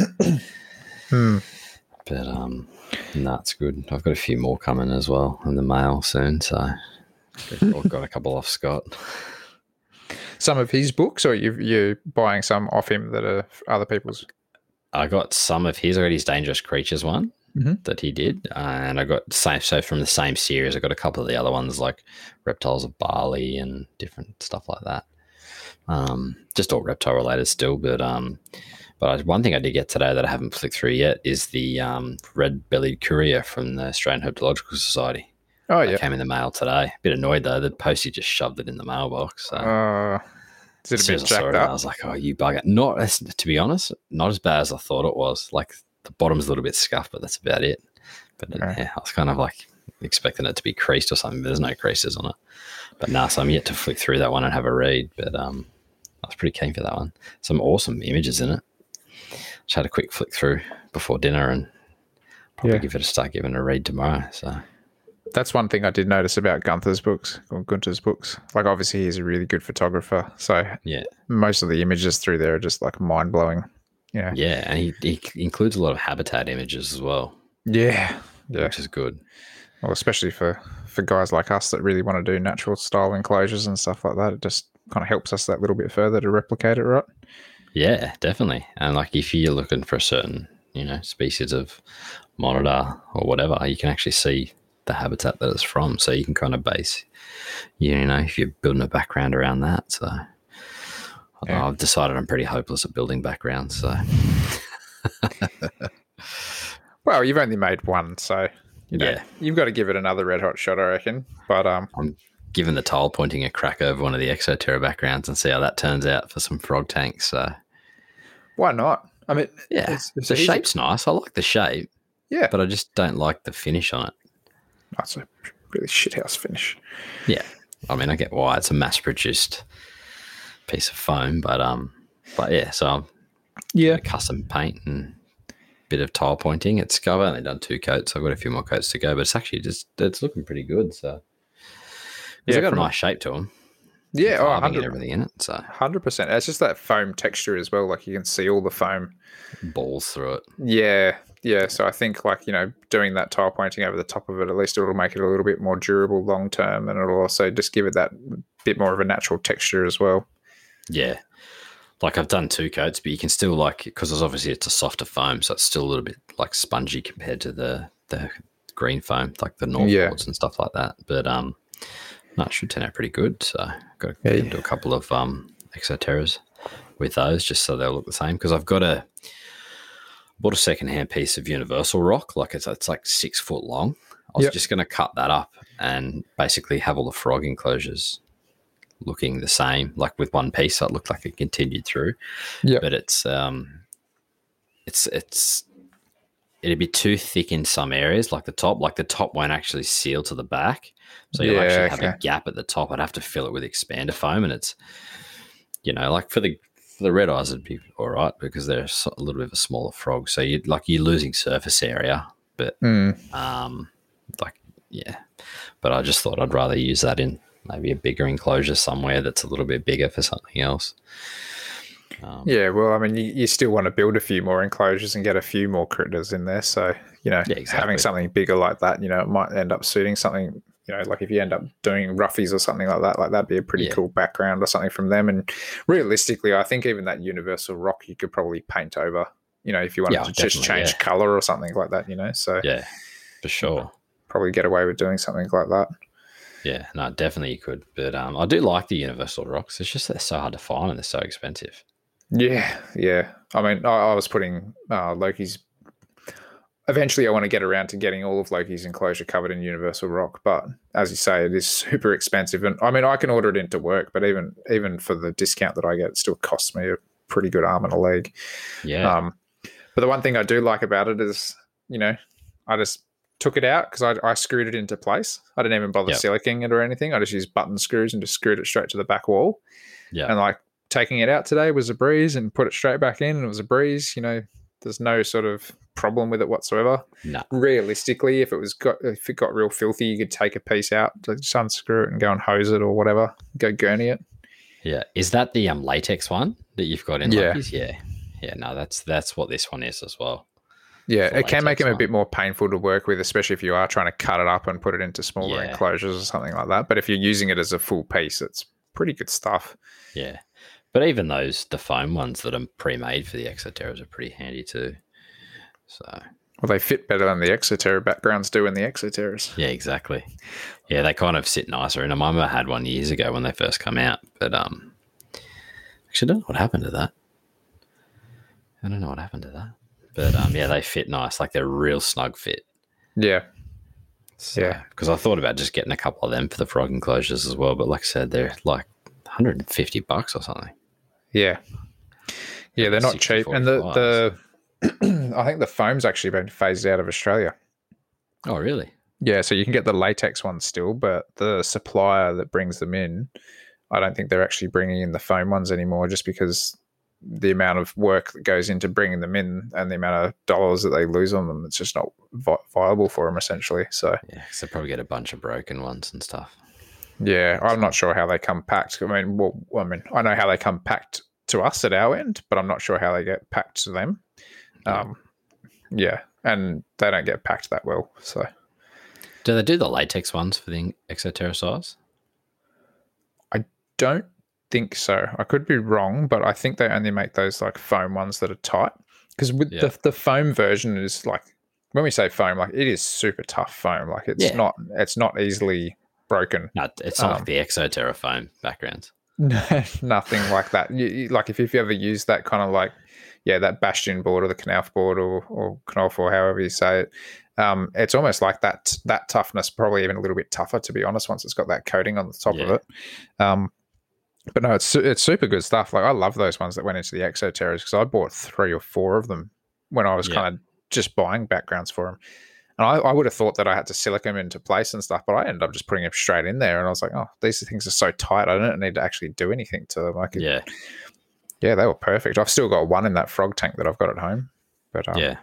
S2: Hmm.
S1: But um, no, it's good. I've got a few more coming as well in the mail soon. So I've got a couple off Scott.
S2: Some of his books, or you you buying some off him that are other people's?
S1: I got some of his. already. his Dangerous Creatures one
S2: Mhm.
S1: that he did, uh, and I got same. So from the same series, I got a couple of the other ones like Reptiles of Bali and different stuff like that. Um, just all reptile related still, but um, but I, one thing I did get today that I haven't flicked through yet is the um, red bellied courier from the Australian Herpetological Society.
S2: Oh
S1: It
S2: yeah.
S1: came in the mail today. A Bit annoyed though. The postie just shoved it in the mailbox. So
S2: Uh, is it a bit
S1: as I I was like, "Oh, you bugger!" Not as, to be honest, not as bad as I thought it was. Like the bottom's a little bit scuffed, but that's about it. But
S2: Okay.
S1: yeah, I was kind of like expecting it to be creased or something. But there's no creases on it. But nah, so I'm yet to flick through that one and have a read. But um, I was pretty keen for that one. Some awesome images in it. Just had a quick flick through before dinner and probably
S2: Yeah.
S1: give it a start giving it a read tomorrow. So
S2: That's one thing I did notice about Gunther's books or Gunter's books. Like obviously he's a really good photographer, so
S1: yeah,
S2: most of the images through there are just like mind blowing. Yeah.
S1: yeah, and he, he includes a lot of habitat images as well,
S2: Yeah. Yeah.
S1: which is good.
S2: Well, especially for for guys like us that really want to do natural style enclosures and stuff like that, it just kind of helps us that little bit further to replicate it, right?
S1: Yeah, definitely. And like if you're looking for a certain, you know, species of monitor or whatever, you can actually see the habitat that it's from. So you can kind of base, you know, if you're building a background around that. So
S2: yeah.
S1: I've decided I'm pretty hopeless at building backgrounds. So
S2: Well, you've only made one, so you know
S1: Yeah.
S2: you've got to give it another red hot shot, I reckon. But um,
S1: given the tile pointing a crack over one of the Exoterra backgrounds and see how that turns out for some frog tanks. So
S2: why not? I mean,
S1: yeah,
S2: it's, it's
S1: the
S2: easy-
S1: shape's nice. I like the shape,
S2: Yeah,
S1: but I just don't like the finish on it.
S2: that's a really shithouse finish.
S1: Yeah, I mean, I get why it's a mass-produced piece of foam, but um, but yeah, so I'm
S2: Yeah,
S1: custom paint and bit of tile pointing. It's I've only done two coats. I've got a few more coats to go, but it's actually just it's looking pretty good. So yeah,
S2: Yeah,
S1: it's got a nice shape to them.
S2: yeah, oh,
S1: and everything in it. So
S2: Hundred percent. It's just that foam texture as well. Like you can see all the foam.
S1: balls through it.
S2: Yeah, yeah. So I think like you know doing that tile pointing over the top of it, at least it'll make it a little bit more durable long term, and it'll also just give it that bit more of a natural texture as well.
S1: Yeah. Like I've done two coats, but you can still like because it's obviously it's a softer foam, so it's still a little bit like spongy compared to the the green foam, like the North
S2: Yeah.
S1: boards and stuff like that. But um, no, it should turn out pretty good. So I've got to
S2: Yeah,
S1: get into a couple of um exoterras with those just so they'll look the same. Because I've got a bought a second hand piece of Universal Rock, like it's it's like six foot long. I was
S2: Yep.
S1: just going to cut that up and basically have all the frog enclosures looking the same, like with one piece. So it looked like it continued through.
S2: Yep.
S1: But it's um, it's it's it'd be too thick in some areas, like the top. Like the top won't actually seal to the back, so you'll
S2: Yeah,
S1: actually have a gap at the top. I'd have to fill it with expander foam, and it's you know like for the for the red eyes, it'd be all right because they're a little bit of a smaller frog. So you like you're losing surface area, but
S2: Mm.
S1: um, like yeah. But I just thought I'd rather use that in maybe a bigger enclosure somewhere that's a little bit bigger for something else. Um,
S2: Yeah, well, I mean, you, you still want to build a few more enclosures and get a few more critters in there. So, you know,
S1: Yeah, exactly.
S2: having something bigger like that, you know, it might end up suiting something, you know, like if you end up doing roughies or something like that, like that'd be a pretty
S1: Yeah.
S2: cool background or something from them. And realistically, I think even that universal rock you could probably paint over, you know, if you wanted
S1: Yeah,
S2: to just change color or something like that, you know, so
S1: yeah, for sure.
S2: probably get away with doing something like that.
S1: Yeah, no, definitely you could. But um, I do like the Universal rocks. It's just they're so hard to find and they're so expensive.
S2: Yeah, yeah. I mean, I, I was putting uh, Loki's. Eventually, I want to get around to getting all of Loki's enclosure covered in Universal Rock, but as you say, it is super expensive. And I mean, I can order it into work, but even even for the discount that I get, it still costs me a pretty good arm and a leg.
S1: Yeah,
S2: Um, but the one thing I do like about it is, you know, I just took it out because I, I screwed it into place. I didn't even bother
S1: Yep.
S2: silicking it or anything. I just used button screws and just screwed it straight to the back wall.
S1: yeah,
S2: And like taking it out today was a breeze and put it straight back in and it was a breeze. You know, there's no sort of problem with it whatsoever.
S1: no,
S2: Realistically, if it was got if it got real filthy, you could take a piece out, just unscrew it and go and hose it or whatever. Go gurney it.
S1: Yeah, is that the um latex one that you've got in
S2: Yeah.
S1: Yeah, yeah. No, that's that's what this one is as well.
S2: Yeah, it can make them a bit more painful to work with, especially if you are trying to cut it up and put it into smaller
S1: Yeah.
S2: enclosures or something like that. But if you're using it as a full piece, it's pretty good stuff.
S1: Yeah, but even those the foam ones that are pre-made for the Exoterras are pretty handy too. So
S2: Well, they fit better than the Exoterra backgrounds do in the Exoterras.
S1: yeah, exactly. Yeah, they kind of sit nicer. And I remember I had one years ago when they first come out, but um, actually, I don't know what happened to that. I don't know what happened to that, but um, yeah, they fit nice. Like they're real snug fit.
S2: Yeah,
S1: So,
S2: Yeah.
S1: Because I thought about just getting a couple of them for the frog enclosures as well, but like I said, they're like 150 bucks or something.
S2: yeah, yeah. They're not
S1: 60,
S2: cheap, and the the I think the foam's actually been phased out of Australia.
S1: Oh, really?
S2: Yeah, so you can get the latex ones still, but the supplier that brings them in, I don't think they're actually bringing in the foam ones anymore, just because the amount of work that goes into bringing them in and the amount of dollars that they lose on them, it's just not vi- viable for them essentially. So
S1: Yeah, they probably get a bunch of broken ones and stuff.
S2: Yeah, I'm not sure how they come packed. I mean, well, I mean, I know how they come packed to us at our end, but I'm not sure how they get packed to them.
S1: Yeah.
S2: Um, yeah, and they don't get packed that well. So
S1: Do they do the latex ones for the Exoterra size?
S2: I don't think so. I could be wrong, but I think they only make those like foam ones that are tight. Because with
S1: Yeah.
S2: the the foam version is like when we say foam, like it is super tough foam. Like it's
S1: Yeah.
S2: not it's not easily broken.
S1: No, it's not
S2: Um,
S1: like the Exoterra foam backgrounds.
S2: Nothing like that. You, you- like if you've ever used that kind of like yeah that bastion board or the Knauf board or or Knauf or however you say it. Um, it's almost like that that toughness, probably even a little bit tougher to be honest. Once it's got that coating on the top of it, um, but no, it's it's super good stuff. Like I love those ones that went into the Exoterras because I bought three or four of them when I was
S1: Yeah.
S2: kind of just buying backgrounds for them. And I, I would have thought that I had to silic them into place and stuff, but I ended up just putting them straight in there. And I was like, oh, these things are so tight. I don't need to actually do anything to them. I could, yeah.
S1: Yeah,
S2: they were perfect. I've still got one in that frog tank that I've got at home, but um,
S1: yeah,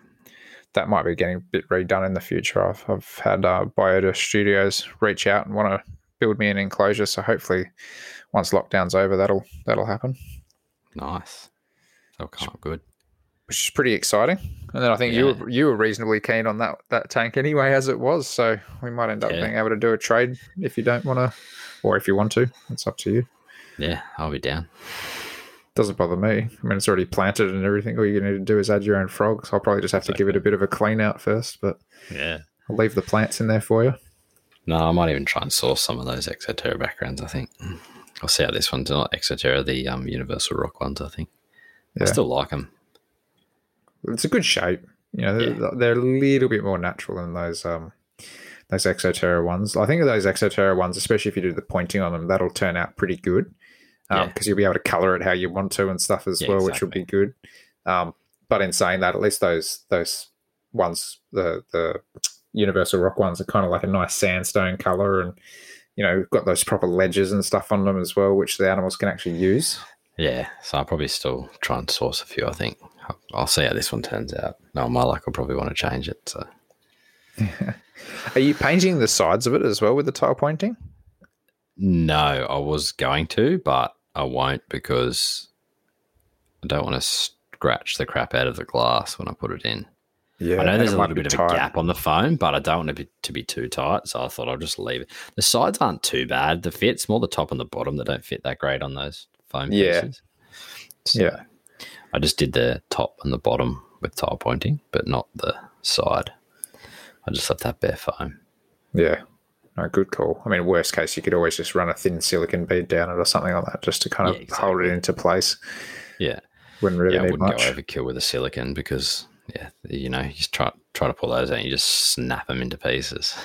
S2: that might be getting a bit redone in the future. I've, I've had uh, Biota Studios reach out and want to build me an enclosure. So hopefully, once lockdown's over, that'll that'll happen,
S1: nice. Oh, come on, good.
S2: Which is pretty exciting. And then I think you were you were reasonably keen on that that tank anyway, as it was. So we might end up
S1: Yeah.
S2: being able to do a trade if you don't want to, or if you want to. It's up to you.
S1: Yeah, I'll be down.
S2: Doesn't bother me. I mean, it's already planted and everything. All you need to do is add your own frogs. I'll probably just have to give it a bit of a clean out first, but
S1: Yeah.
S2: I'll leave the plants in there for you.
S1: No, I might even try and source some of those Exoterra backgrounds. I think I'll see how this one's not Exoterra, the um, Universal Rock ones. I think I still like them.
S2: It's a good shape. You know, they're, they're a little bit more natural than those um those Exoterra ones. I think those Exoterra ones, especially if you do the pointing on them, that'll turn out pretty good because
S1: Yeah.
S2: you'll be able to color it how you want to and stuff as
S1: Yeah,
S2: well, which will be good. Um, but in saying that, at least those those ones, the the Universal Rock ones, are kind of like a nice sandstone color, and you know, got those proper ledges and stuff on them as well, which the animals can actually use.
S1: Yeah, so I'll probably still try and source a few. I think I'll, see how this one turns out. No, my luck, I'll probably want to change it. So
S2: Are you painting the sides of it as well with the tile pointing?
S1: no, I was going to, but I won't because I don't want to scratch the crap out of the glass when I put it in.
S2: Yeah,
S1: I know there's a little bit of a gap on the foam, but I don't want it to be, to be too tight. So I thought I'll just leave it. The sides aren't too bad. The fit's more the top and the bottom that don't fit that great on those foam
S2: Yeah.
S1: pieces. So
S2: Yeah.
S1: I just did the top and the bottom with tile pointing, but not the side. I just left that bare foam.
S2: Yeah. No, good call. I mean, worst case, you could always just run a thin silicon bead down it or something like that just to kind of
S1: Yeah,
S2: hold it into place.
S1: Yeah.
S2: Wouldn't really
S1: yeah, I
S2: need
S1: wouldn't
S2: much.
S1: go overkill with the silicon because, yeah, you know, you just try, try to pull those out and you just snap them into pieces.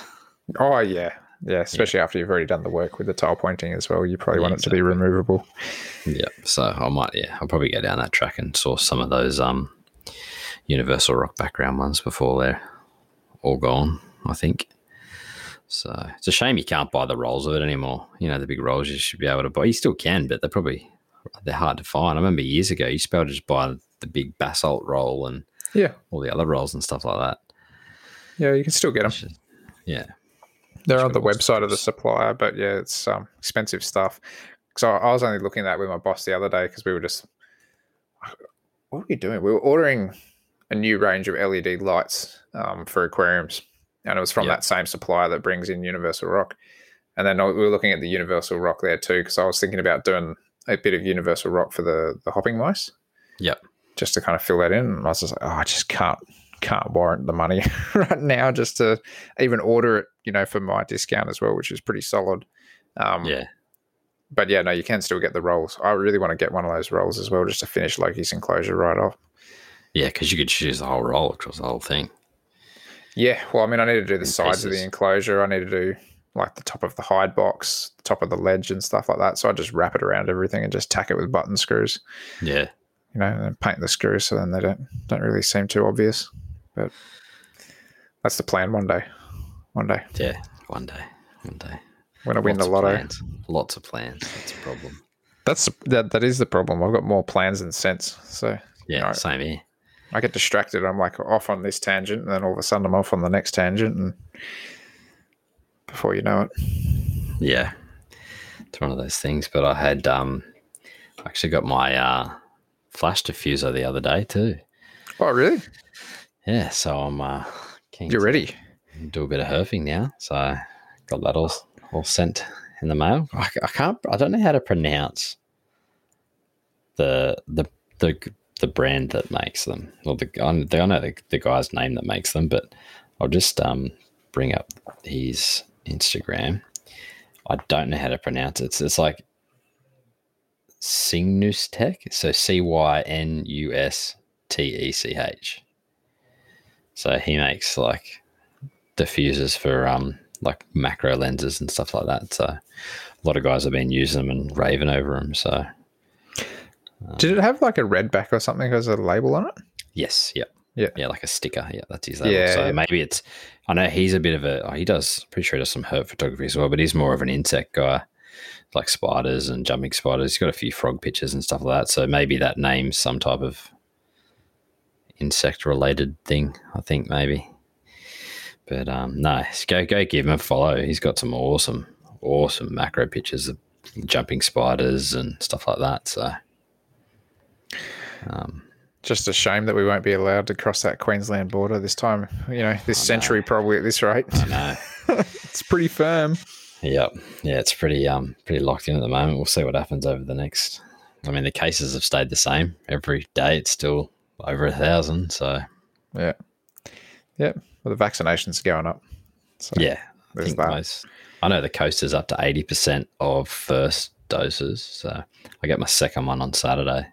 S2: Oh, yeah. Yeah, especially after you've already done the work with the tile pointing as well. You probably
S1: Yeah,
S2: want it to be removable.
S1: Yeah, so I might, yeah, I'll probably go down that track and source some of those um, Universal Rock background ones before they're all gone. I think. So it's a shame you can't buy the rolls of it anymore. You know, the big rolls you should be able to buy. You still can, but they're probably they're hard to find. I remember years ago you used to be able to just buy the big basalt roll and
S2: Yeah.
S1: all the other rolls and stuff like that.
S2: Yeah, you can still get them.
S1: Yeah,
S2: They're on the website of the supplier, but yeah, it's um, expensive stuff. So I, was only looking at that with my boss the other day because we were just what are we doing? We were ordering a new range of LED lights um, for aquariums, and it was from
S1: Yeah.
S2: that same supplier that brings in Universal Rock. And then we were looking at the Universal Rock there too because I was thinking about doing a bit of Universal Rock for the the hopping mice
S1: Yep.
S2: just to kind of fill that in. And I was just like, oh, I just can't can't warrant the money right now just to even order it, you know, for my discount as well, which is pretty solid. Um,
S1: Yeah.
S2: But yeah, no, you can still get the rolls. I really want to get one of those rolls as well, just to finish Loki's enclosure right off.
S1: Yeah, because you could choose the whole roll across the whole thing.
S2: Yeah, well, I mean, I need to do the
S1: In
S2: sides of the enclosure. I need to do like the top of the hide box, the top of the ledge, and stuff like that. So I just wrap it around everything and just tack it with button screws.
S1: Yeah.
S2: you know, and paint the screws so then they don't don't really seem too obvious. But that's the plan. One day, one day
S1: Yeah. One day. One day.
S2: when I win the lotto.
S1: Plans. Lots of plans. That's a problem.
S2: That's that that is the problem. I've got more plans than sense, so
S1: Yeah.
S2: No.
S1: Same here.
S2: I get distracted. I'm like off on this tangent, and then all of a sudden I'm off on the next tangent, and before you know it,
S1: Yeah. It's one of those things. But I had um I actually got my uh flash diffuser the other day too.
S2: oh really?
S1: Yeah, so I'm uh keen
S2: You're
S1: to
S2: ready?
S1: do a bit of herping now. So I got that all all sent in the mail. I, I can't I don't know how to pronounce the the the the brand that makes them. Well, the I I know the, the guy's name that makes them, but I'll just um bring up his Instagram. I don't know how to pronounce it. It's, it's like Cygnus Tech. So C Y N U S T E C H. So he makes like diffusers for um like macro lenses and stuff like that. So a lot of guys have been using them and raving over them. So
S2: Did it have like a red back or something as a label on it?
S1: yes, yep.
S2: Yeah.
S1: Yeah, like a sticker. Yeah, that's his label.
S2: Yeah,
S1: so
S2: yeah.
S1: maybe it's I know he's a bit of a oh, he does pretty sure he does some herp photography as well, but he's more of an insect guy. Like spiders and jumping spiders. He's got a few frog pictures and stuff like that. So maybe that name's some type of insect related thing, I think maybe. But um no, go go give him a follow. He's got some awesome, awesome macro pictures of jumping spiders and stuff like that. So um
S2: Just a shame that we won't be allowed to cross that Queensland border this time. You know, this
S1: I know.
S2: century probably at this rate.
S1: I know.
S2: it's pretty firm.
S1: Yep. Yeah, it's pretty um pretty locked in at the moment. We'll see what happens over the next. I mean, the cases have stayed the same every day. It's still over a thousand. So
S2: Yeah. Yeah. Well, the vaccinations are going up. So
S1: yeah, I think
S2: that.
S1: most. I know the coast is up to eighty percent of first doses. So I get my second one on Saturday.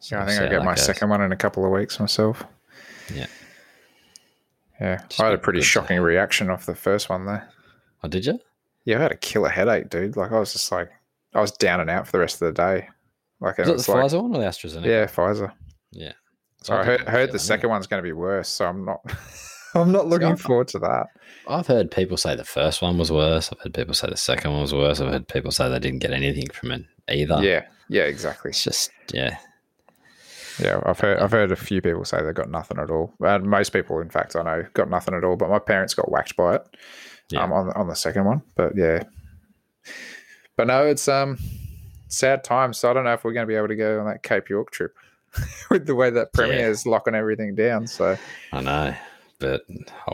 S1: So
S2: Yeah, I think I get my
S1: goes.
S2: second one in a couple of weeks myself.
S1: Yeah.
S2: Yeah.
S1: Just
S2: I had a pretty shocking reaction off the first one there.
S1: Oh, did you?
S2: Yeah, I had a killer headache, dude. Like I was just like I was down and out for the rest of the day. Like
S1: Was
S2: it
S1: it
S2: was
S1: the
S2: like
S1: Pfizer one or the AstraZeneca?
S2: Yeah, Pfizer.
S1: Yeah.
S2: So I heard, heard the second one's going to be worse. So I'm not. I'm not looking forward to that.
S1: I've heard people say the first one was worse. I've heard people say the second one was worse. I've heard people say they didn't get anything from it either.
S2: Yeah. Yeah. Exactly.
S1: It's just yeah,
S2: Yeah. I've heard. I've heard a few people say they got nothing at all. And most people, in fact, I know got nothing at all. But my parents got whacked by it.
S1: Yeah.
S2: Um, on on the second one. But yeah. But no, it's um sad times. So I don't know if we're going to be able to go on that Cape York trip with the way that Premier
S1: Yeah.
S2: is locking everything down. So
S1: I know, but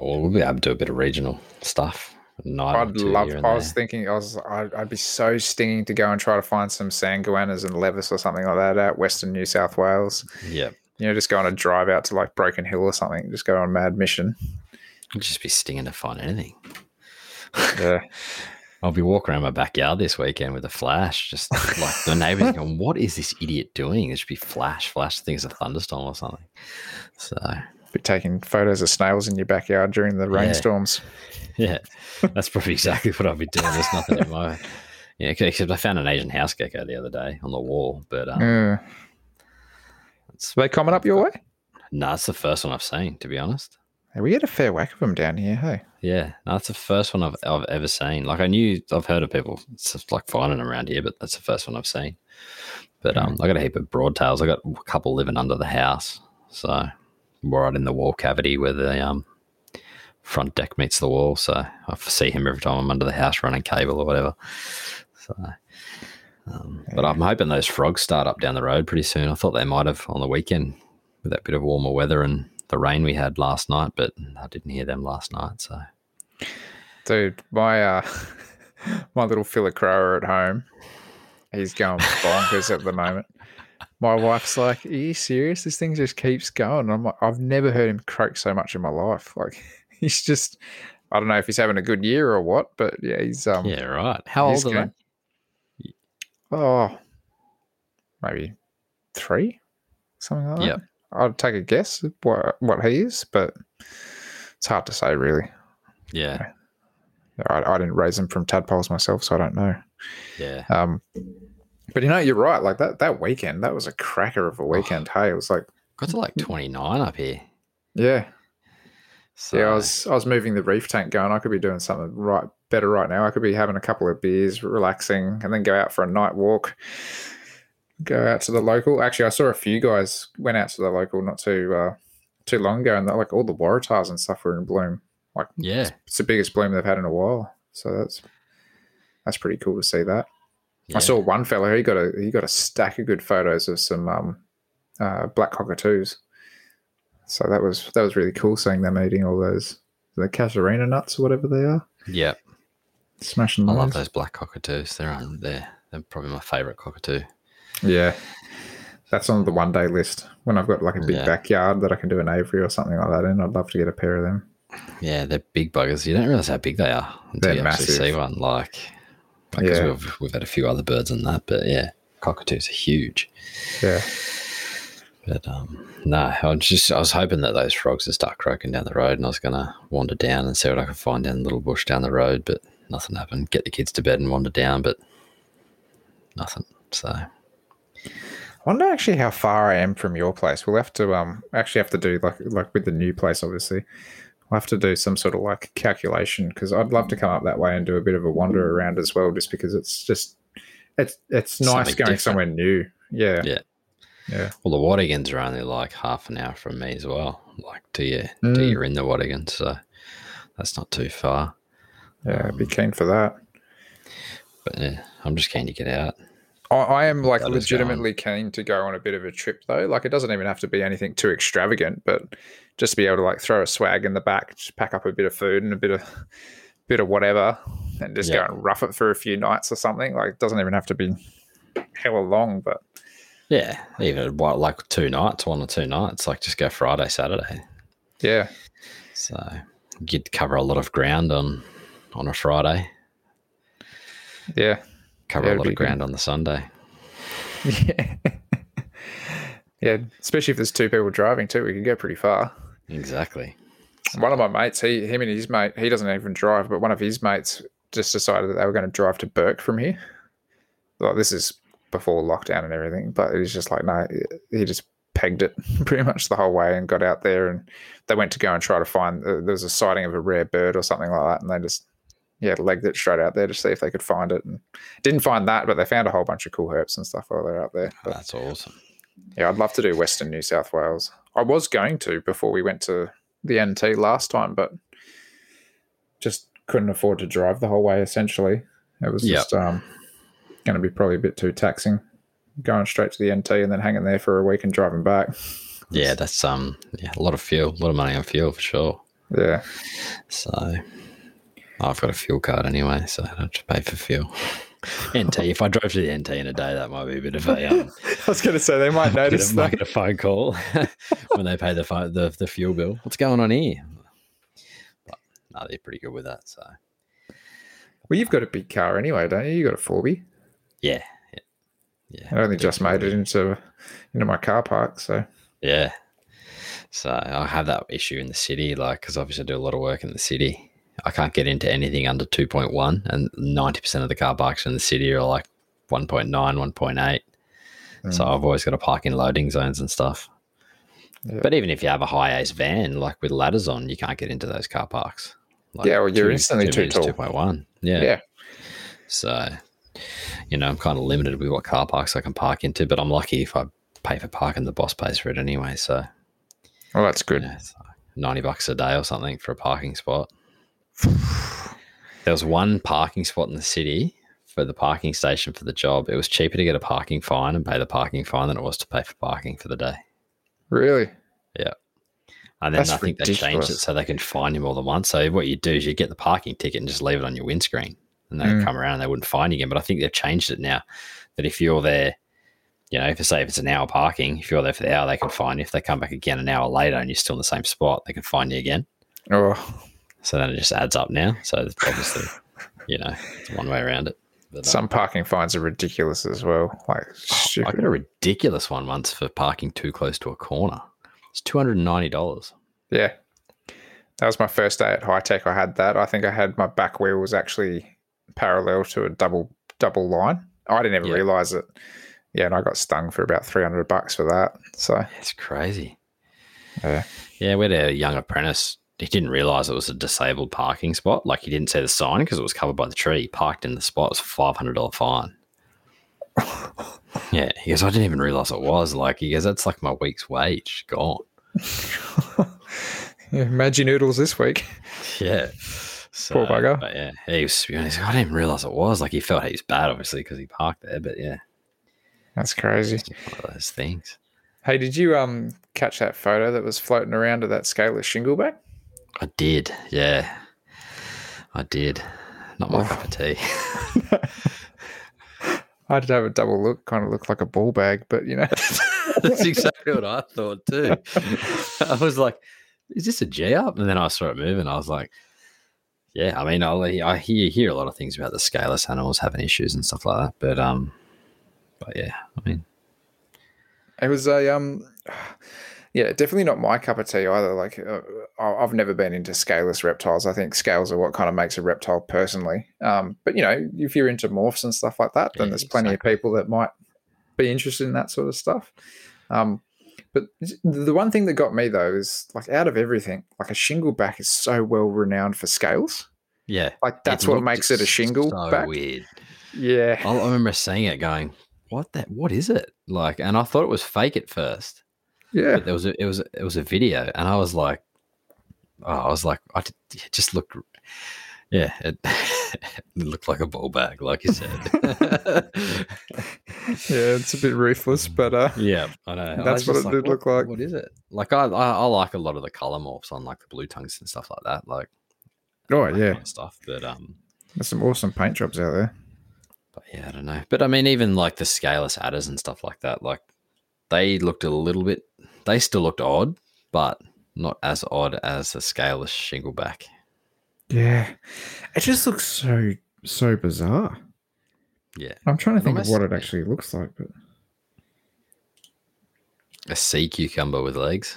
S1: oh, we'll be able to do a bit of regional stuff. night
S2: I'd love. I was
S1: there.
S2: thinking, I was, I'd, I'd be so stinging to go and try to find some sanguinas and levis or something like that out Western New South Wales.
S1: yeah,
S2: You know, just go on a drive out to like Broken Hill or something. Just go on a mad mission.
S1: I'd just be stinging to find anything.
S2: Yeah,
S1: I'll be walking around my backyard this weekend with a flash, just like the neighbors going, "What is this idiot doing?" It should be flash, flash. I think it's a thunderstorm or something. So
S2: be taking photos of snails in your backyard during the
S1: Yeah.
S2: rainstorms.
S1: yeah, that's probably exactly what I'll be doing. There's nothing in my yeah. Except I found an Asian house gecko the other day on the wall, but um,
S2: Yeah.
S1: it's,
S2: Are they coming up your way?
S1: no, it's the first one I've seen. To be honest.
S2: Yeah, we get a fair whack of them down here. Hey,
S1: Yeah, no, that's the first one I've, I've ever seen. Like I knew, I've heard of people it's just like finding them around here, but that's the first one I've seen. But um, I got a heap of broadtails. I got a couple living under the house, so right in the wall cavity where the um front deck meets the wall. So I see him every time I'm under the house running cable or whatever. So Um, But I'm hoping those frogs start up down the road pretty soon. I thought they might have on the weekend with that bit of warmer weather and the rain we had last night, but I didn't hear them last night. So
S2: Dude, my uh, my little Philocroa at home, he's going bonkers at the moment. My wife's like, "Are you serious? This thing just keeps going." I'm like, "I've never heard him croak so much in my life. Like, he's just, I don't know if he's having a good year or what, but yeah, he's um,
S1: yeah, right. How old are
S2: going- Oh, maybe three, something like
S1: they?
S2: that. I'd take a guess what what he is, but it's hard to say really.
S1: Yeah.
S2: I, I didn't raise them from tadpoles myself, so I don't know.
S1: Yeah.
S2: Um, but you know, you're right. Like that that weekend, that was a cracker of a weekend. Hey, it was like,
S1: Got to like 29 up here.
S2: yeah,
S1: So,
S2: yeah. I was I was moving the reef tank, going. I could be doing something right better right now. I could be having a couple of beers, relaxing, and then go out for a night walk. Go out to the local. Actually, I saw a few guys went out to the local not too uh, too long ago, and like all the waratahs and stuff were in bloom. Like
S1: yeah.
S2: it's the biggest bloom they've had in a while. So that's that's pretty cool to see that.
S1: yeah.
S2: I saw one fella. He got a he got a stack of good photos of some um, uh, black cockatoos. So that was that was really cool seeing them eating all those the casuarina nuts or whatever they are,
S1: Yeah.
S2: smashing
S1: I love those black cockatoos. They're on there. They're probably my favorite cockatoo.
S2: Yeah, that's on the one day list. When I've got like a big
S1: Yeah.
S2: backyard that I can do an aviary or something like that in, I'd love to get a pair of them.
S1: Yeah, they're big buggers. You don't realize how big they are until
S2: They're
S1: you actually see one. Like, because
S2: Yeah.
S1: we've, we've had a few other birds and that, but yeah, cockatoos are huge.
S2: Yeah,
S1: But um, no, I was just I was hoping that those frogs would start croaking down the road, and I was gonna wander down and see what I could find down the little bush down the road, but nothing happened. Get the kids to bed and wander down, but nothing. So
S2: wonder actually how far I am from your place. We'll have to um actually have to do like like with the new place, obviously. We'll have to do some sort of like calculation because I'd love to come up that way and do a bit of a wander around as well, just because it's just it's it's nice
S1: Something
S2: going
S1: different.
S2: somewhere new. Yeah,
S1: Yeah.
S2: yeah,
S1: well, the Watagans are only like half an hour from me as well. Like to you,
S2: Mm.
S1: to you're in the Watagans, so that's not too far.
S2: yeah. I'd be keen for that.
S1: But yeah, I'm just keen to get out.
S2: I, I am like
S1: That
S2: legitimately keen to go on a bit of a trip though. Like it doesn't even have to be anything too extravagant, but just to be able to like throw a swag in the back, just pack up a bit of food and a bit of bit of whatever, and just
S1: Yeah.
S2: go and rough it for a few nights or something. Like it doesn't even have to be hella long, but
S1: Yeah, even like two nights, one or two nights. Like just go Friday, Saturday.
S2: yeah,
S1: So you'd cover a lot of ground on on a Friday.
S2: yeah,
S1: Cover a lot of
S2: good.
S1: ground on the Sunday.
S2: yeah, yeah. Especially if there's two people driving too, we can go pretty far.
S1: Exactly.
S2: One of my mates, he him and his mate, he doesn't even drive, but one of his mates just decided that they were going to drive to Bourke from here. Like this is before lockdown and everything, but he's just like, no, he just pegged it pretty much the whole way and got out there and they went to go and try to find uh, there was a sighting of a rare bird or something like that, and they just yeah legged it straight out there to see if they could find it and didn't find that, but they found a whole bunch of cool herps and stuff while they're out there. But
S1: That's awesome.
S2: yeah, I'd love to do Western New South Wales. I was going to before we went to the NT last time, but just couldn't afford to drive the whole way. Essentially, it was
S1: Yep.
S2: just um, going to be probably a bit too taxing. Going straight to the NT and then hanging there for a week and driving back.
S1: Yeah, that's um yeah, a lot of fuel, a lot of money on fuel for sure.
S2: Yeah,
S1: So I've got a fuel card anyway, so I don't have to pay for fuel. NT, if I drove to the NT in a day, that might be a bit of a um,
S2: I was going to say they might
S1: bit
S2: notice
S1: of, might get a phone call when they pay the, phone, the the fuel bill. What's going on here? But no, they're pretty good with that. So
S2: Well, you've got a big car anyway, don't you? You got a Forby.
S1: yeah, yeah, yeah.
S2: I only just made it into into my car park, so
S1: Yeah. So I have that issue in the city, like, because obviously I do a lot of work in the city. I can't get into anything under 2.1, and 90% of the car parks in the city are like 1.9, 1.8. So mm. I've always got to park in loading zones and stuff.
S2: Yeah.
S1: But even if you have a HiAce van, like with ladders on, you can't get into those car parks. Like
S2: Yeah, well, you're instantly too tall.
S1: 2.1. Yeah.
S2: yeah,
S1: So, you know, I'm kind of limited with what car parks I can park into, but I'm lucky if I pay for parking, the boss pays for it anyway. So,
S2: well, that's good.
S1: yeah, like 90 bucks a day or something for a parking spot. There was one parking spot in the city for the parking station for the job, it was cheaper to get a parking fine and pay the parking fine than it was to pay for parking for the day.
S2: Really? Yeah.
S1: And then
S2: That's
S1: I think they changed it so they can fine you more than once. So what you do is you get the parking ticket and just leave it on your windscreen, and they
S2: Mm.
S1: come around and they wouldn't fine you again. But I think they've changed it now that if you're there, you know, if say if it's an hour parking, if you're there for the hour, they can fine you. If they come back again an hour later and you're still in the same spot, they can fine you again.
S2: Oh,
S1: So then it just adds up now. So obviously, you know, it's one way around it. But, uh,
S2: some parking fines are ridiculous as well. Like
S1: I
S2: stupid.
S1: got a ridiculous one once for parking too close to a corner. It's two hundred and ninety dollars.
S2: Yeah. That was my first day at high tech. I had that. I think I had my back wheel was actually parallel to a double double line. I didn't even
S1: Yeah.
S2: realize it. Yeah, and I got stung for about three hundred bucks for that. So
S1: It's crazy.
S2: yeah.
S1: Yeah, we had a young apprentice. He didn't realize it was a disabled parking spot. Like he didn't see the sign because it was covered by the tree. He parked in the spot. It was a five hundred dollar fine. yeah, he goes. I didn't even realize it was. Like he goes, that's like my week's wage gone.
S2: yeah Maggi noodles this week.
S1: Yeah. So,
S2: Poor bugger.
S1: But yeah, he was spewing. He's like, I didn't even realize it was. Like he felt he was bad, obviously, because he parked there. But yeah,
S2: That's crazy.
S1: one of those things.
S2: Hey, did you um catch that photo that was floating around of that scaleless shingleback?
S1: I did. Yeah, I did. Not my
S2: Oh.
S1: cup of tea.
S2: I did have a double look, kind of looked like a ball bag, but you know.
S1: That's exactly what I thought too. I was like, "Is this a G up?" And then I saw it moving. I was like, "Yeah." I mean, I'll, I hear hear a lot of things about the scaleless animals having issues and stuff like that, but um, but yeah, I mean,
S2: It was a um, yeah, definitely not my cup of tea either. Like, uh, I've never been into scaleless reptiles. I think scales are what kind of makes a reptile personally. Um, but you know, if you're into morphs and stuff like that, then
S1: Yeah,
S2: there's plenty
S1: exactly.
S2: of people that might be interested in that sort of stuff. Um, but the one thing that got me though is like out of everything, like a shingleback is so well renowned for scales.
S1: yeah,
S2: Like that's what makes it a shingle
S1: So
S2: back.
S1: weird.
S2: Yeah.
S1: I, I remember seeing it, going, "What that? What is it?" Like, and I thought it was fake at first.
S2: Yeah.
S1: But there was a, it was it was a video, and I was like, oh, I was like, I did, it just looked, yeah, it, it looked like a ball bag, like you said.
S2: Yeah, it's a bit ruthless, but uh
S1: yeah, I know.
S2: That's
S1: was
S2: what it did look like.
S1: What is it? Like I, I, I like a lot of the color morphs on like the blue tongues and stuff like that. Like
S2: oh yeah.
S1: kind of stuff. But um,
S2: There's some awesome paint jobs out there.
S1: but yeah, I don't know. But I mean, even like the scaleless adders and stuff like that, like they looked a little bit. They still looked odd, but not as odd as the scaleless shingleback.
S2: Yeah. It just looks so so bizarre.
S1: Yeah,
S2: I'm trying to think of what it
S1: almost-
S2: actually looks like, but
S1: a sea cucumber with legs.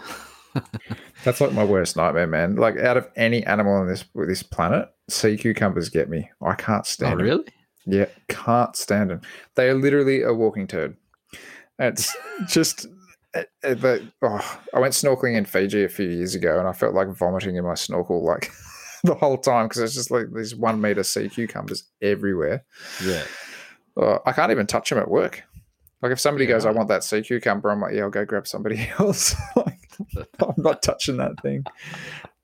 S2: that's like my worst nightmare, man. Like out of any animal on this this planet, sea cucumbers get me. I can't stand.
S1: Oh,
S2: stand 'em.
S1: really?
S2: Yeah, can't stand them. They are literally a walking turd. It's just. Uh, uh, But oh, I went snorkeling in Fiji a few years ago, and I felt like vomiting in my snorkel like the whole time because it's just like these one meter sea cucumbers everywhere.
S1: Yeah.
S2: Uh, I can't even touch them at work. Like if somebody
S1: Yeah,
S2: goes, "I want that sea cucumber," I'm like, "Yeah, I'll go grab somebody else." like, I'm not touching that thing.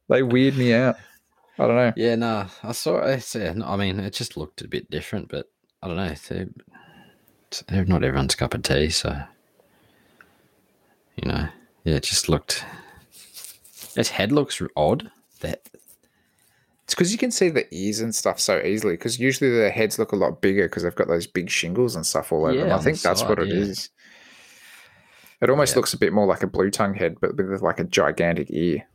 S2: They weird me out. I don't know.
S1: Yeah, no, I saw it. Yeah, no, I mean, it just looked a bit different, but I don't know. It's, uh, it's not everyone's cup of tea, so you know, yeah, it just looked. Its head looks odd. That
S2: It's because you can see the ears and stuff so easily. Because usually their heads look a lot bigger because they've got those big shingles and stuff all over them. I think
S1: the
S2: that's what
S1: side,
S2: it
S1: yeah.
S2: is. It almost
S1: Yeah.
S2: looks a bit more like a blue tongue head, but with like a gigantic ear.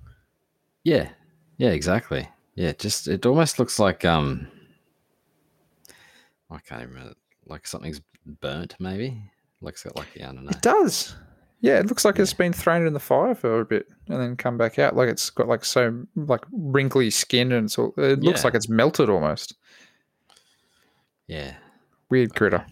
S1: yeah, yeah, exactly. Yeah, just it almost looks like um, I can't even remember. Like something's burnt, maybe. Looks like yeah, I don't know.
S2: It does. Yeah, it looks like it's been thrown in the fire for a bit and then come back out. Like it's got like so like wrinkly skin and it's all, it looks
S1: Yeah.
S2: like it's melted almost.
S1: Yeah,
S2: Weird critter.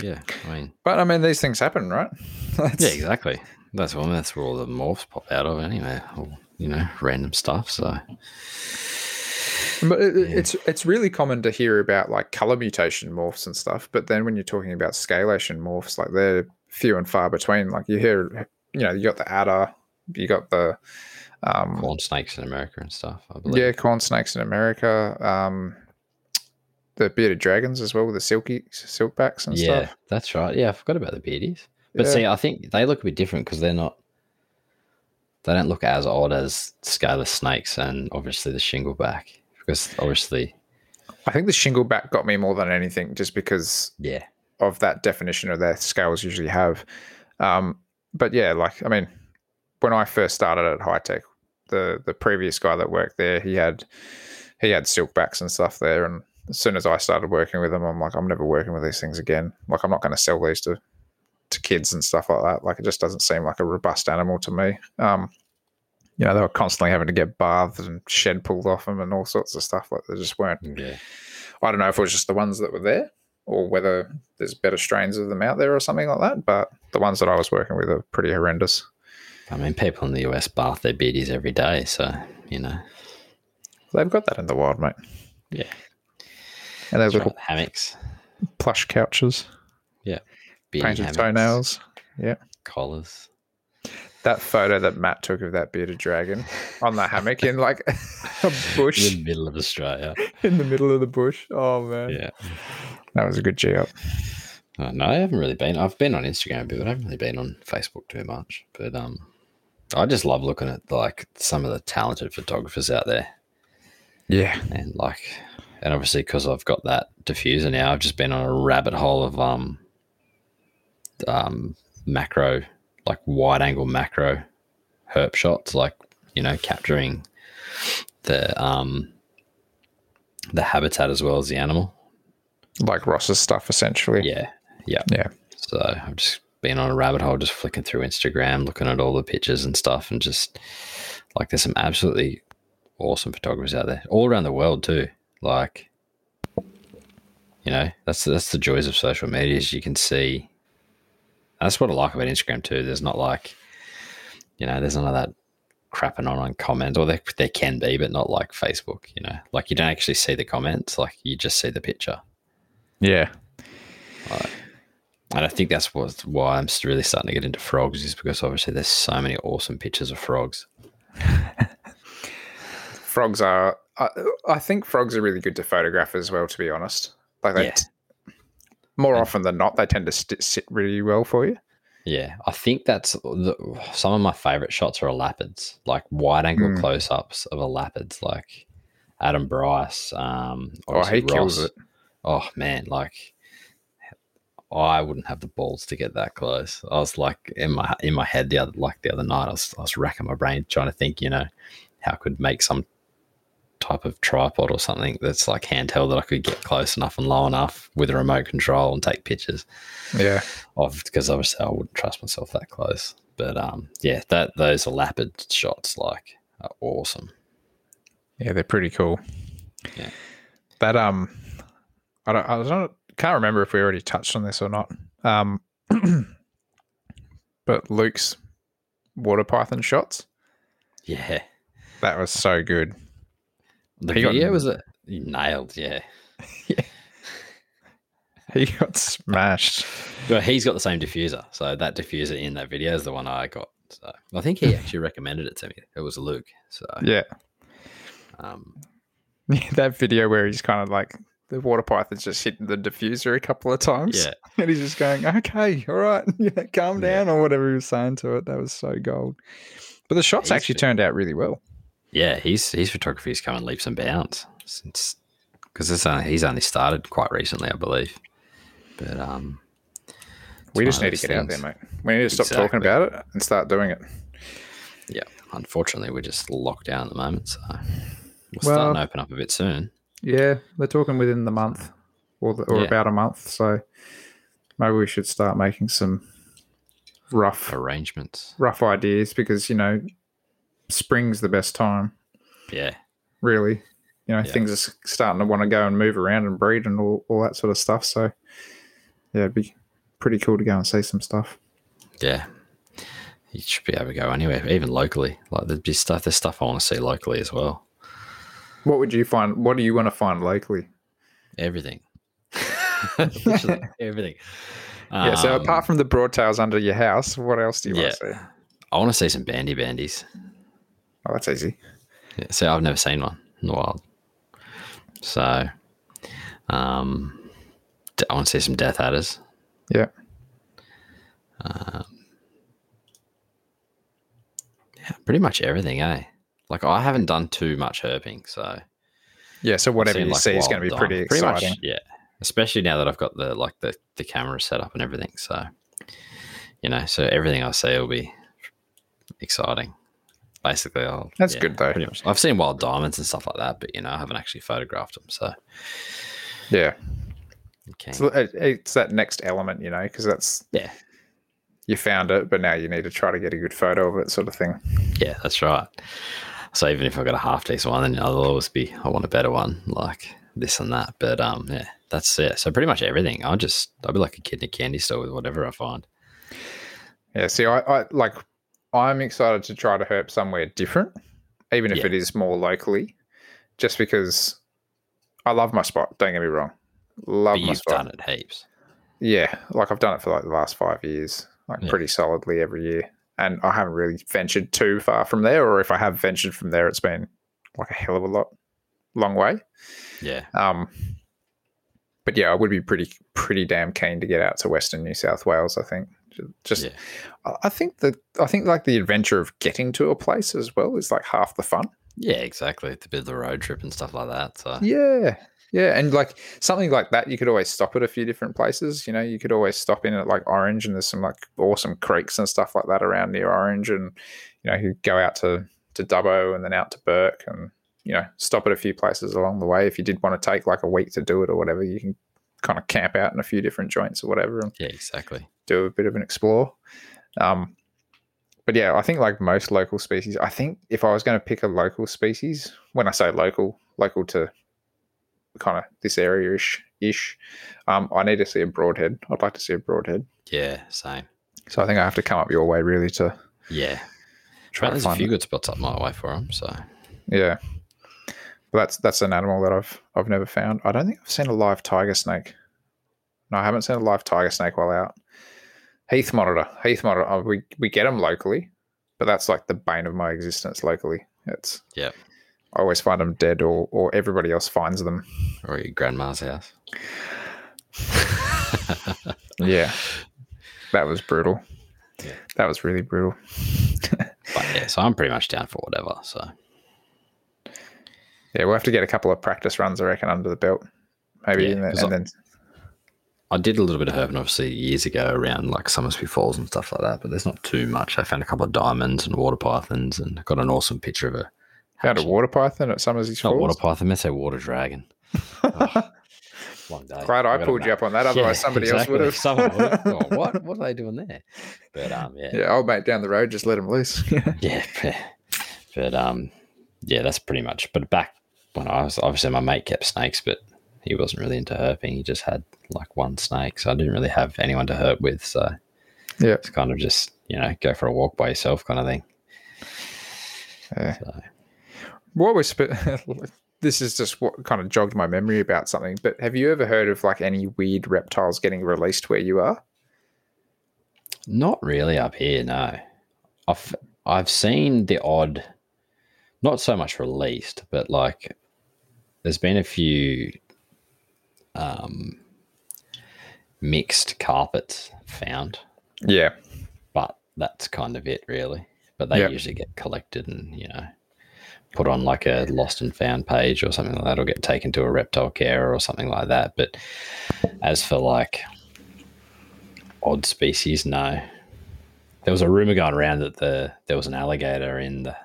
S1: yeah. I mean,
S2: But I mean, these things happen, right? That's-
S1: Yeah, exactly. That's what that's where all the morphs pop out of anyway. All, you know, random stuff. So
S2: But it,
S1: Yeah.
S2: it's it's really common to hear about like color mutation morphs and stuff. But then when you're talking about scalation morphs, like they're few and far between. Like you hear, you know, you got the adder, you got the um,
S1: corn snakes in America and stuff. I believe.
S2: yeah, corn snakes in America. Um, the bearded dragons as well with the silky silkbacks and
S1: yeah,
S2: stuff.
S1: Yeah, that's right. Yeah, I forgot about the beardies. But
S2: Yeah.
S1: see, I think they look a bit different because they're not. They don't look as odd as scaleless snakes and obviously the shingleback because obviously,
S2: I think the shingleback got me more than anything, just because
S1: yeah,
S2: of that definition of their scales usually have. Um, but yeah, like I mean, when I first started at High Tech, the the previous guy that worked there, he had he had silkbacks and stuff there, and as soon as I started working with them, I'm like, I'm never working with these things again. Like I'm not going to sell these to to kids and stuff like that. Like it just doesn't seem like a robust animal to me. Um, you know, they were constantly having to get bathed and shed pulled off them and all sorts of stuff. Like they just weren't
S1: yeah,
S2: I don't know if it was just the ones that were there or whether there's better strains of them out there or something like that. But the ones that I was working with are pretty horrendous.
S1: I mean, people in the US bath their beardies every day, so you know,
S2: They've got that in the wild, mate.
S1: yeah,
S2: And those
S1: That's
S2: little
S1: right, hammocks,
S2: plush couches,
S1: beardie
S2: painted
S1: hammocks,
S2: toenails.
S1: Yeah, collars.
S2: That photo that Matt took of that bearded dragon on the hammock in like a bush In
S1: the middle of Australia.
S2: in the middle of the bush. Oh man,
S1: Yeah.
S2: that was a good G up.
S1: Uh, no, I haven't really been. I've been on Instagram a bit, but I haven't really been on Facebook too much. But um, I just love looking at like some of the talented photographers out there,
S2: Yeah,
S1: and like, and obviously because I've got that diffuser now, I've just been on a rabbit hole of um, um, macro, like wide angle macro herp shots, like you know, capturing the um, the habitat as well as the animal.
S2: like Ross's stuff essentially.
S1: Yeah, yeah.
S2: Yeah.
S1: So I've just been on a rabbit hole, just flicking through Instagram, looking at all the pictures and stuff, and just like there's some absolutely awesome photographers out there, all around the world too. Like, you know, that's that's the joys of social media. Is you can see. That's what I like about Instagram too. There's not like, you know, there's none of that crapping on on comments, or there there can be, but not like Facebook. You know, like you don't actually see the comments, like you just see the picture.
S2: Yeah,
S1: And I think that's what, why I'm really starting to get into frogs is because obviously there's so many awesome pictures of frogs.
S2: frogs are. I, I think frogs are really good to photograph as well. To be honest, like they
S1: Yeah.
S2: More often than not, they tend to st- sit really well for you.
S1: Yeah, I think that's the, some of my favorite shots are elapids, like wide angle
S2: Mm.
S1: close ups of elapids, like Adam Bryce. Um,
S2: Oh, he
S1: obviously
S2: kills it.
S1: Oh man, like I wouldn't have the balls to get that close. I was like in my in my head the other like the other night. I was I was racking my brain trying to think, you know, how I could make some type of tripod or something that's like handheld that I could get close enough and low enough with a remote control and take pictures
S2: Yeah,
S1: of because obviously I wouldn't trust myself that close. But um, yeah, that those elapid shots like are awesome.
S2: yeah, they're pretty cool.
S1: Yeah.
S2: That um, I don't, I don't, can't remember if we already touched on this or not. Um, but Luke's water python shots
S1: Yeah,
S2: that was so good.
S1: The
S2: He got-
S1: video was a nailed. Yeah,
S2: He got smashed.
S1: Well, he's got the same diffuser. So that diffuser in that video is the one I got. So I think he actually recommended it to me. It was Luke. So
S2: Yeah,
S1: um,
S2: that video where he's kind of like the water python's just hitting the diffuser a couple of times.
S1: yeah,
S2: And he's just going, okay, all right, yeah, calm
S1: Yeah.
S2: down, or whatever he was saying to it. That was so gold. But the shots
S1: He's
S2: actually turned out really well.
S1: Yeah, his his photography is come in leaps and bounds since because it's he's only started quite recently, I believe. But um,
S2: We just need to get out there, mate. We need to stop talking about it and start doing it.
S1: Yeah, unfortunately, we're just locked down at the moment. So we'll
S2: Well-
S1: start and open up a bit soon.
S2: Yeah, they're talking within the month or, the, or
S1: Yeah.
S2: about a month. So maybe we should start making some rough,
S1: Arrangements.
S2: rough ideas because, you know, spring's the best time,
S1: Yeah,
S2: really. You know,
S1: Yeah.
S2: things are starting to want to go and move around and breed and all, all that sort of stuff. So, yeah, it'd be pretty cool to go and see some stuff.
S1: yeah. You should be able to go anywhere, even locally. Like there's just stuff. There's stuff I want to see locally as well.
S2: What would you find? What do you want to find locally?
S1: Everything. Everything.
S2: yeah. So
S1: Um,
S2: apart from the broadtails under your house, what else do you want to see?
S1: I want to see some bandy bandies.
S2: Oh, that's easy.
S1: Yeah, see, I've never seen one in the wild. So Um, I want to see some Death Adders.
S2: Yeah.
S1: Yeah, pretty much everything, eh? Like I haven't done too much herping, so
S2: Yeah. So whatever you
S1: like,
S2: see is going to be pretty
S1: dom.
S2: exciting.
S1: much, yeah. Especially now that I've got the like the the camera set up and everything, so you know, so everything I see will be exciting. Basically, I'll,
S2: That's
S1: yeah,
S2: good, though.
S1: Pretty much. I've seen wild diamonds and stuff like that, but you know, I haven't actually photographed them, so
S2: yeah.
S1: okay.
S2: It's, it's that next element, you know, because that's
S1: yeah,
S2: you found it, but now you need to try to get a good photo of it, sort of thing.
S1: yeah, that's right. So even if I got a half decent one, then there'll always be I want a better one, like this and that. But um, yeah, that's it. So pretty much everything. I'll just I'll be like a kid in a candy store with whatever I find.
S2: Yeah. See, I, I like. I'm excited to try to herp somewhere different, even if
S1: Yeah.
S2: it is more locally, just because I love my spot. Don't get me wrong, love
S1: But
S2: my
S1: you've
S2: spot.
S1: done it heaps.
S2: Yeah, like I've done it for like the last five years, like
S1: Yeah.
S2: pretty solidly every year, and I haven't really ventured too far from there. Or if I have ventured from there, it's been like a hell of a lot, long way.
S1: Yeah,
S2: Um, but yeah, I would be pretty pretty damn keen to get out to Western New South Wales. I think just
S1: Yeah.
S2: I- think that I think like the adventure of getting to a place as well is like half the fun.
S1: yeah, exactly. The bit of the road trip and stuff like that. So
S2: Yeah. Yeah, and like something like that, you could always stop at a few different places. You know, you could always stop in at like Orange, and there's some like awesome creeks and stuff like that around near Orange, and you know, you go out to to Dubbo and then out to Bourke, and you know, stop at a few places along the way. If you did want to take like a week to do it or whatever, you can kind of camp out in a few different joints or whatever, and
S1: yeah, exactly.
S2: do a bit of an explore. Um, but yeah, I think like most local species, I think if I was going to pick a local species, when I say local, local to kind of this area ish, ish, um, I need to see a broadhead. I'd like to see a broadhead.
S1: Yeah, same.
S2: So I think I have to come up your way really to
S1: Yeah,
S2: try
S1: but there's a few
S2: it.
S1: good spots up my way for them. So
S2: Yeah, but that's that's an animal that I've I've never found. I don't think I've seen a live tiger snake. No, I haven't seen a live tiger snake while out. Heath monitor, Heath monitor. oh, we we get them locally, but that's like the bane of my existence locally. It's
S1: yeah.
S2: I always find them dead, or or everybody else finds them.
S1: or your grandma's house.
S2: Yeah, that was brutal.
S1: Yeah.
S2: That was really brutal.
S1: But yeah, so I'm pretty much down for whatever. So
S2: Yeah, we'll have to get a couple of practice runs, I reckon, under the belt, maybe,
S1: Yeah,
S2: and, then,
S1: 'cause
S2: and
S1: I-
S2: then
S1: I did a little bit of herping, obviously, years ago around like Somersby Falls and stuff like that, but there's not too much. I found a couple of diamonds and water pythons and got an awesome picture of a
S2: found a water python at Summersy's
S1: not water python, let's say water dragon. Oh, long day.
S2: Glad I pulled you up on that. Otherwise,
S1: Yeah,
S2: somebody else would have.
S1: Someone would have. Oh, what? What are they doing there? But um, yeah,
S2: Yeah, old mate down the road, just let him loose.
S1: yeah, but um, yeah, that's pretty much. But back was obviously my mate kept snakes, but he wasn't really into herping. He just had like one snake, so I didn't really have anyone to herp with. So
S2: yeah,
S1: it's kind of just you know go for a walk by yourself kind of thing.
S2: yeah.
S1: So
S2: What was this is just what kind of jogged my memory about something. But have you ever heard of like any weird reptiles getting released where you are?
S1: not really up here. No, I've I've seen the odd, not so much released, but like there's been a few um mixed carpets found.
S2: Yeah,
S1: but that's kind of it really. But they
S2: Yep.
S1: usually get collected and you know put on like a lost and found page or something like that or get taken to a reptile care or something like that. But as for like odd species no. There was a rumor going around that the there was an alligator in the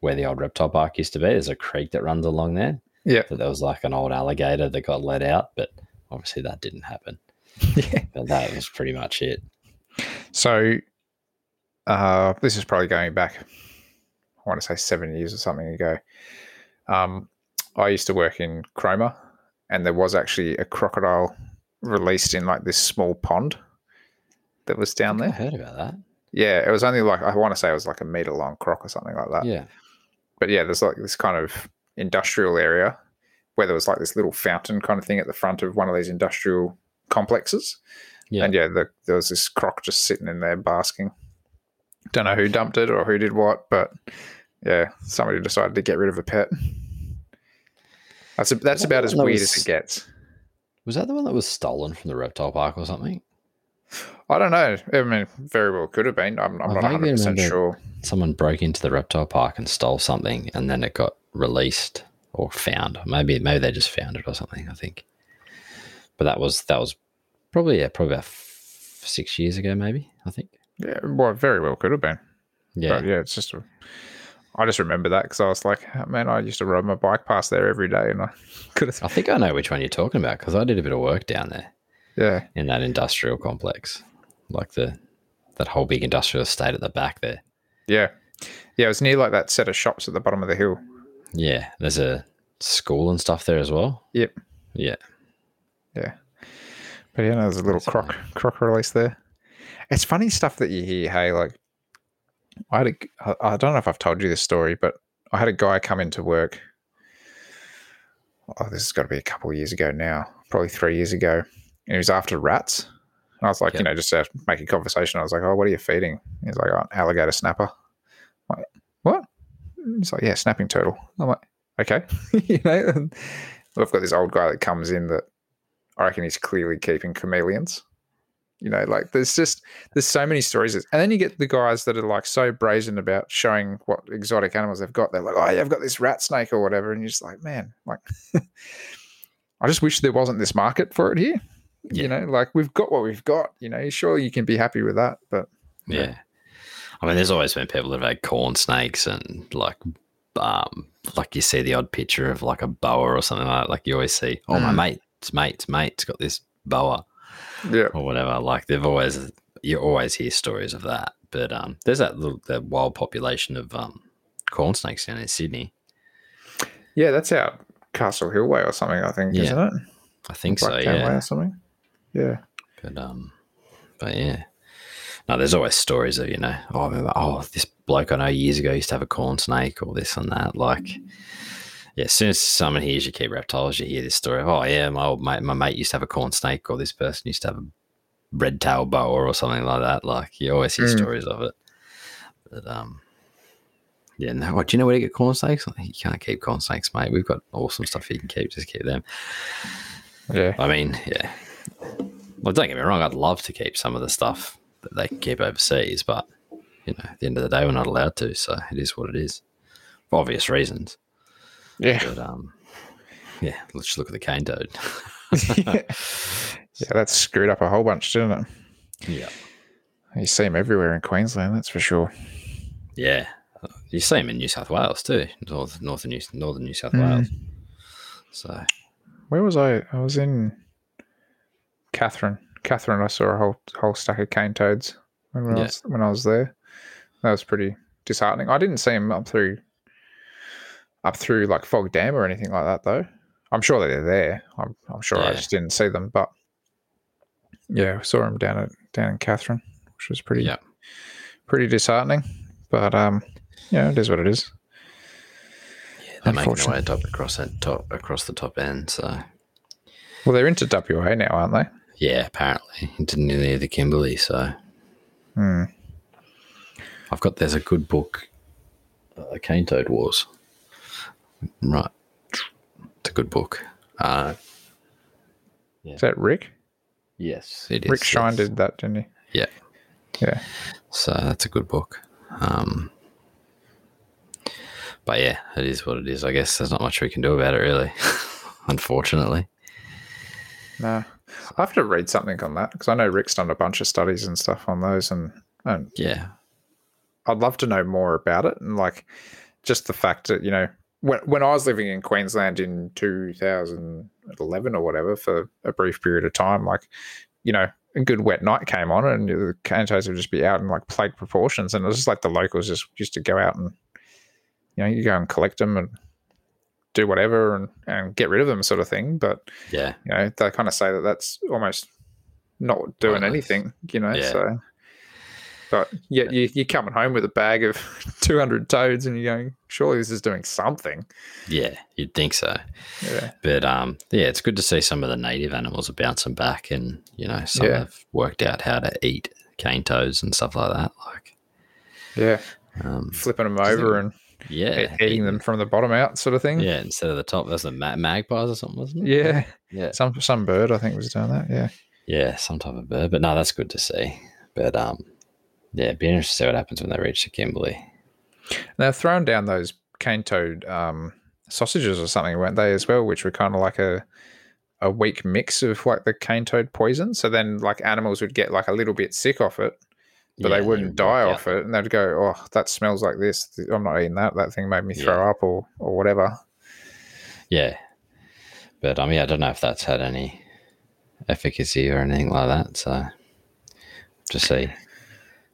S1: where the old reptile park used to be. There's a creek that runs along there
S2: yeah,
S1: that there was like an old alligator that got let out but obviously that didn't happen
S2: yeah.
S1: but that was pretty much it
S2: So, uh, this is probably going back. I want to say seven years or something ago. Um, I used to work in Cromer, and there was actually a crocodile released in like this small pond that was down
S1: I
S2: there.
S1: heard about that
S2: Yeah, it was only like I want to say it was like a meter long croc or something like that.
S1: yeah
S2: But yeah, there's like this kind of industrial area where there was like this little fountain kind of thing at the front of one of these industrial complexes.
S1: Yeah.
S2: And yeah, the, there was this croc just sitting in there basking. Don't know who dumped it or who did what, but yeah, somebody decided to get rid of a pet. That's a, that's about as
S1: that
S2: weird
S1: was-
S2: as it gets.
S1: Was that the one that was stolen from the reptile park or something?
S2: I don't know. I mean, very well could have been. I'm, I'm not 100 percent sure.
S1: Someone broke into the reptile park and stole something, and then it got released or found. Maybe maybe they just found it or something. I think. But that was that was probably yeah, probably about f- six years ago. Maybe I think.
S2: Yeah, well, very well could have been.
S1: Yeah.
S2: But yeah, it's just. A, I just remember that because I was like, "Oh, man, I used to ride my bike past there every day, and I could have.
S1: I think I know which one you're talking about because I did a bit of work down there
S2: Yeah,
S1: in that industrial complex, like the that whole big industrial estate at the back there.
S2: yeah, yeah. It was near like that set of shops at the bottom of the hill.
S1: Yeah, there's a school and stuff there as well.
S2: Yep.
S1: Yeah,
S2: Yeah. But yeah, no, there's a little
S1: That's
S2: croc croc release there. It's funny stuff that you hear. Hey, like I had a, I I don't know if I've told you this story, but I had a guy come into work. Oh, this has got to be a couple of years ago now, probably three years ago, and he was after rats. And I was like,
S1: Yep.
S2: you know, just to make a conversation. I was like, oh, what are you feeding? He's like, oh, alligator snapper. He's like, yeah, snapping turtle. I'm like, okay, you know. And we've got this old guy that comes in that I reckon he's clearly keeping chameleons. You know, like there's just there's so many stories, and then you get the guys that are like so brazen about showing what exotic animals they've got. They're like, oh, yeah, I've got this rat snake or whatever, and you're just like, man, like, I just wish there wasn't this market for it here.
S1: Yeah.
S2: You know, like we've got what we've got. You know, sure you can be happy with that, but
S1: yeah. I mean, there's always been people that have had corn snakes and like, um, like you see the odd picture of like a boa or something like that. Like you always see, oh my
S2: Mm.
S1: mate's mate's mate's got this boa
S2: yeah,
S1: or whatever. Like they've always, you always hear stories of that. But um, there's that little that wild population of um corn snakes down in Sydney.
S2: yeah, that's out Castle Hill Way or something. I think,
S1: Yeah.
S2: isn't it?
S1: I think so.
S2: Blacktown Way
S1: Yeah.
S2: or something. Yeah,
S1: But um, but yeah. No, there's always stories of you know, oh, I remember, oh, this bloke I know years ago used to have a corn snake or this and that. Like, yeah, as soon as someone hears you keep reptiles, you hear this story. Of, oh yeah, my old mate, my mate used to have a corn snake, or this person used to have a red tail boa or something like that. Like, you always hear
S2: Mm.
S1: stories of it. But um, yeah, no, what do you know where to get corn snakes? You can't keep corn snakes, mate. We've got awesome stuff you can keep. Just keep them.
S2: yeah,
S1: I mean, yeah. Well, don't get me wrong. I'd love to keep some of the stuff that they can keep overseas, but you know, at the end of the day, we're not allowed to. So it is what it is, for obvious reasons.
S2: yeah.
S1: But um, yeah, let's just look at the cane toad.
S2: yeah, that's screwed up a whole bunch, didn't it?
S1: yeah,
S2: You see them everywhere in Queensland, that's for sure.
S1: yeah. You see them in New South Wales too, north, northern New, northern New South
S2: Mm.
S1: Wales. So
S2: Where was I? I was in Katherine. Katherine, I saw a whole whole stack of cane toads when, I
S1: Yeah.
S2: was when I was there. That was pretty disheartening. I didn't see them up through up through like Fog Dam or anything like that though. I'm sure they're there. I'm, I'm sure I just didn't see them, but yeah, I saw them down at down in Katherine, which was pretty
S1: yeah,
S2: pretty disheartening. But um, yeah, it is what it is.
S1: yeah they're making their way up across that top across the top end. So
S2: Well, they're into WA now, aren't they?
S1: Yeah, apparently into near the Kimberley. So
S2: Hmm.
S1: I've got there's a good book, uh, Cane Toad Wars. Right, it's a good book. Uh,
S2: Is that Rick?
S1: yes, it is.
S2: Rick Shine
S1: yes.
S2: did that, didn't he?
S1: Yeah.
S2: Yeah.
S1: So that's a good book. Um, but yeah, it is what it is. I guess there's not much we can do about it, really. Unfortunately.
S2: No, I have to read something on that because I know Rick's done a bunch of studies and stuff on those, and, and
S1: Yeah.
S2: I'd love to know more about it. And like, just the fact that you know, when when I was living in Queensland in 2011 or whatever for a brief period of time, like, you know, a good wet night came on, and the cane toads would just be out in like plague proportions, and it was just like the locals just used to go out and, you know, you go and collect them and do whatever and, and get rid of them, sort of thing. But
S1: Yeah.
S2: you know, they kind of say that that's almost not doing anything, you know.
S1: Yeah.
S2: So, but yet you, you're coming home with a bag of 200 toads and you're going, surely this is doing something.
S1: Yeah. You'd think so.
S2: Yeah.
S1: But um, yeah, it's good to see some of the native animals are bouncing back and, you know, some
S2: Yeah.
S1: have worked out how to eat cane toads and stuff like that. Like,
S2: Yeah.
S1: um,
S2: Flipping them over and
S1: Yeah,
S2: eating them from the bottom out, sort of thing.
S1: Yeah, instead of the top, that's the ma- magpies or something, wasn't it?
S2: yeah.
S1: yeah,
S2: Some some bird I think was doing that. Yeah,
S1: yeah, some type of bird. But no, that's good to see. But um, yeah, it'd be interesting to see what happens when they reach the Kimberley.
S2: they're throwing down those cane toad um, sausages or something, weren't they as well? Which were kind of like a a weak mix of like the cane toad poison. So then like animals would get like a little bit sick off it, but
S1: Yeah,
S2: they wouldn't die off it, and they'd go, "Oh, that smells like this. I'm not eating that. That thing made me throw
S1: Yeah.
S2: up or or whatever."
S1: Yeah, but I mean, I don't know if that's had any efficacy or anything like that. So just see.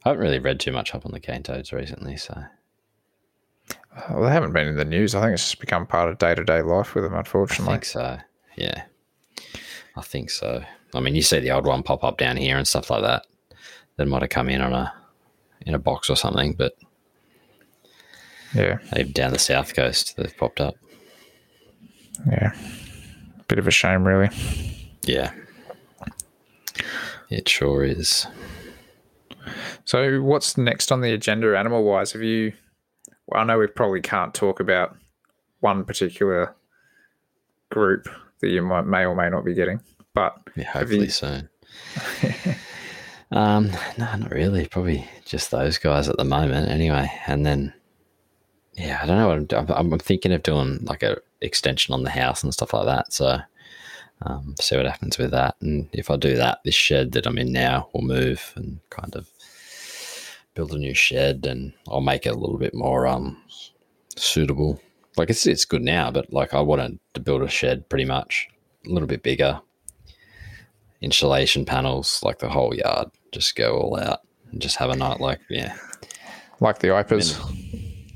S1: I haven't really read too much up on the cane toads recently, so
S2: Well, they haven't been in the news. I think it's just become part of day to day life with them, unfortunately.
S1: I think so. Yeah, I think so. I mean, you see the old one pop up down here and stuff like that. That might have come in on a in a box or something, but
S2: Yeah,
S1: even down the south coast, they've popped up.
S2: yeah. Bit of a shame, really.
S1: Yeah, it sure is.
S2: So, what's next on the agenda, animal wise? Have you? Well, I know we probably can't talk about one particular group that you might may or may not be getting, but
S1: Yeah, hopefully
S2: you-
S1: soon. um, no, not really. Probably just those guys at the moment, anyway. And then, yeah, I don't know. What I'm, I'm, I'm thinking of doing like a extension on the house and stuff like that. So, um, see what happens with that. And if I do that, this shed that I'm in now will move and kind of build a new shed, and I'll make it a little bit more um suitable. Like it's it's good now, but like I wanted to build a shed pretty much a little bit bigger insulation panels, like the whole yard, just go all out and just have a night like yeah.
S2: like the IPAs,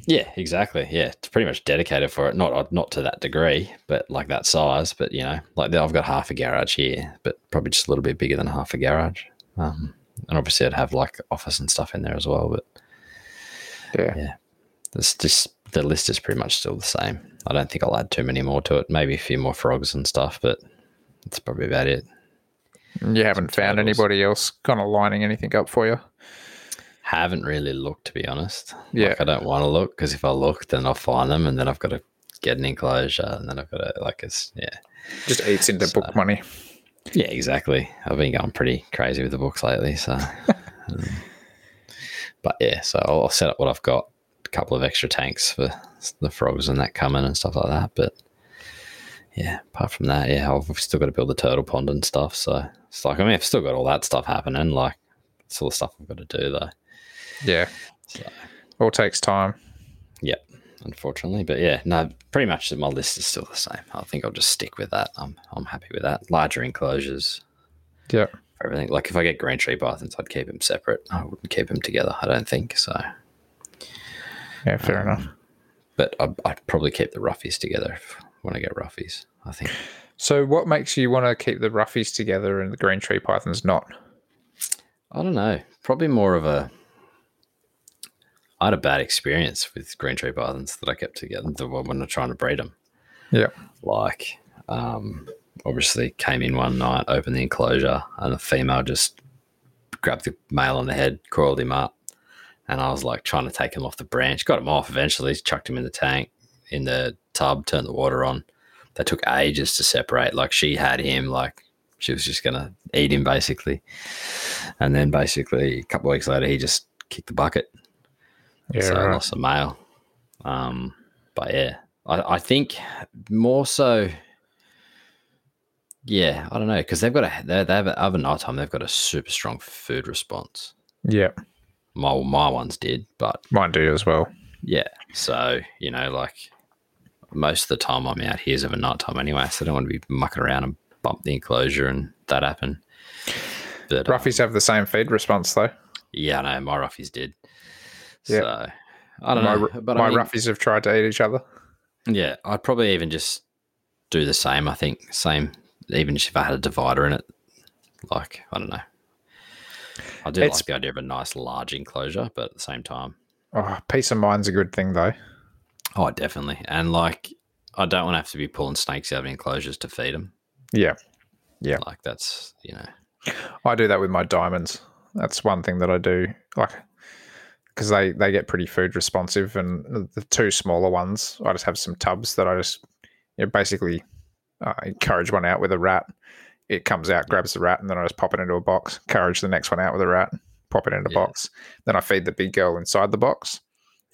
S1: Yeah, exactly. Yeah, it's pretty much dedicated for it. Not not to that degree, but like that size. But you know, like I've got half a garage here, but probably just a little bit bigger than half a garage. Um, and obviously, I'd have like office and stuff in there as well. But
S2: yeah.
S1: yeah. it's just the list is pretty much still the same. I don't think I'll add too many more to it. Maybe a few more frogs and stuff, but that's probably about it.
S2: You haven't found
S1: turtles.
S2: anybody else kind of lining anything up for you.
S1: haven't really looked to be honest.
S2: Yeah.
S1: Like I don't want to look because if I look, then I'll find them, and then I've got to get an enclosure, and then I've got to like it's yeah,
S2: Just eats into book money.
S1: yeah, exactly. I've been going pretty crazy with the books lately, so. um, but yeah, so I'll, I'll set up what I've got, a couple of extra tanks for the frogs and that coming and stuff like that. But yeah, apart from that, yeah, I've still got to build the turtle pond and stuff. So it's like I mean, I've still got all that stuff happening. Like it's all the stuff I've got to do though.
S2: Yeah.
S1: So.
S2: All takes time.
S1: Yep, unfortunately. But yeah, no, pretty much my list is still the same. I think I'll just stick with that. I'm I'm happy with that. Larger enclosures
S2: Yeah.
S1: for everything. Like if I get green tree pythons, I'd keep them separate. I wouldn't keep them together. I don't think so.
S2: Yeah, fair
S1: Um,
S2: enough.
S1: But I'd, I'd probably keep the roughies together if, when I get roughies. I think.
S2: So, what makes you want to keep the roughies together and the green tree pythons not?
S1: I don't know. Probably more of a. I had a bad experience with green tree pythons that I kept together the one when I'm trying to breed them.
S2: Yeah.
S1: like um, obviously came in one night, opened the enclosure, and the female just grabbed the male on the head, coiled him up, and I was like trying to take him off the branch. Got him off eventually, chucked him in the tank, in the tub, turned the water on. That took ages to separate. Like she had him, like she was just gonna eat him basically, and then basically a couple of weeks later, he just kicked the bucket.
S2: Yeah.
S1: so I
S2: right.
S1: lost a male. Um, but yeah, I, I think more so. Yeah, I don't know because they've got a they they have a, over night time they've got a super strong food response.
S2: Yeah.
S1: My my ones did, but
S2: Mine do as well.
S1: yeah. So you know, like most of the time I'm out here is over night time anyway, so I don't want to be mucking around and bump the enclosure and that happen. But um,
S2: Roughies have the same feed response though.
S1: yeah, I know my roughies did.
S2: Yeah.
S1: So I don't
S2: my
S1: know, but
S2: my
S1: I mean,
S2: roughies have tried to eat each other.
S1: Yeah, I'd probably even just do the same. I think same, even if I had a divider in it. Like I don't know. I do
S2: It's-
S1: like the idea of a nice large enclosure, but at the same time,
S2: Oh, peace of mind's a good thing though.
S1: Oh, definitely. And like, I don't want to have to be pulling snakes out of enclosures to feed them.
S2: Yeah. Yeah.
S1: Like that's you know,
S2: I do that with my diamonds. That's one thing that I do. Like, because they they get pretty food responsive, and the two smaller ones, I just have some tubs that I just you know, basically uh, encourage one out with a rat. It comes out, grabs the rat, and then I just pop it into a box. Encourage the next one out with a rat, pop it into a
S1: Yeah.
S2: box. Then I feed the big girl inside the box.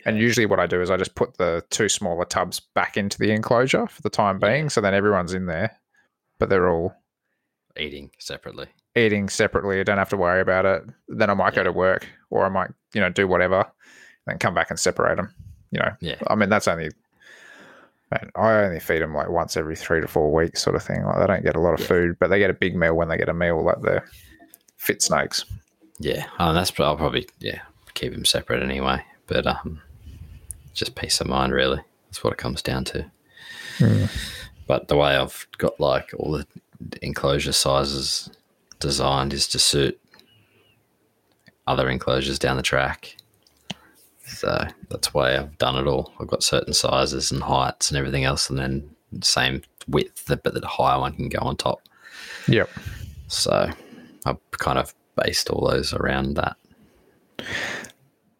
S2: And usually, what I do is I just put the two smaller tubs back into the enclosure for the time
S1: Yeah.
S2: being. So then everyone's in there, but they're all
S1: Eating separately.
S2: eating separately. I don't have to worry about it. Then I might go to work or I might, you know, do whatever, then come back and separate them. You know,
S1: Yeah.
S2: I mean, that's only, man, I only feed them like once every three to four weeks, sort of thing. Like they don't get a lot of
S1: Yeah.
S2: food, but they get a big meal when they get a meal, like the fit snakes.
S1: Yeah. Oh, and that's I'll probably yeah keep them separate anyway. But um, just peace of mind really. That's what it comes down to. Mm. But the way I've got like all the enclosure sizes designed is to suit other enclosures down the track. So that's why I've done it all. I've got certain sizes and heights and everything else, and then same width, but the higher one can go on top.
S2: Yep.
S1: So I've kind of based all those around that.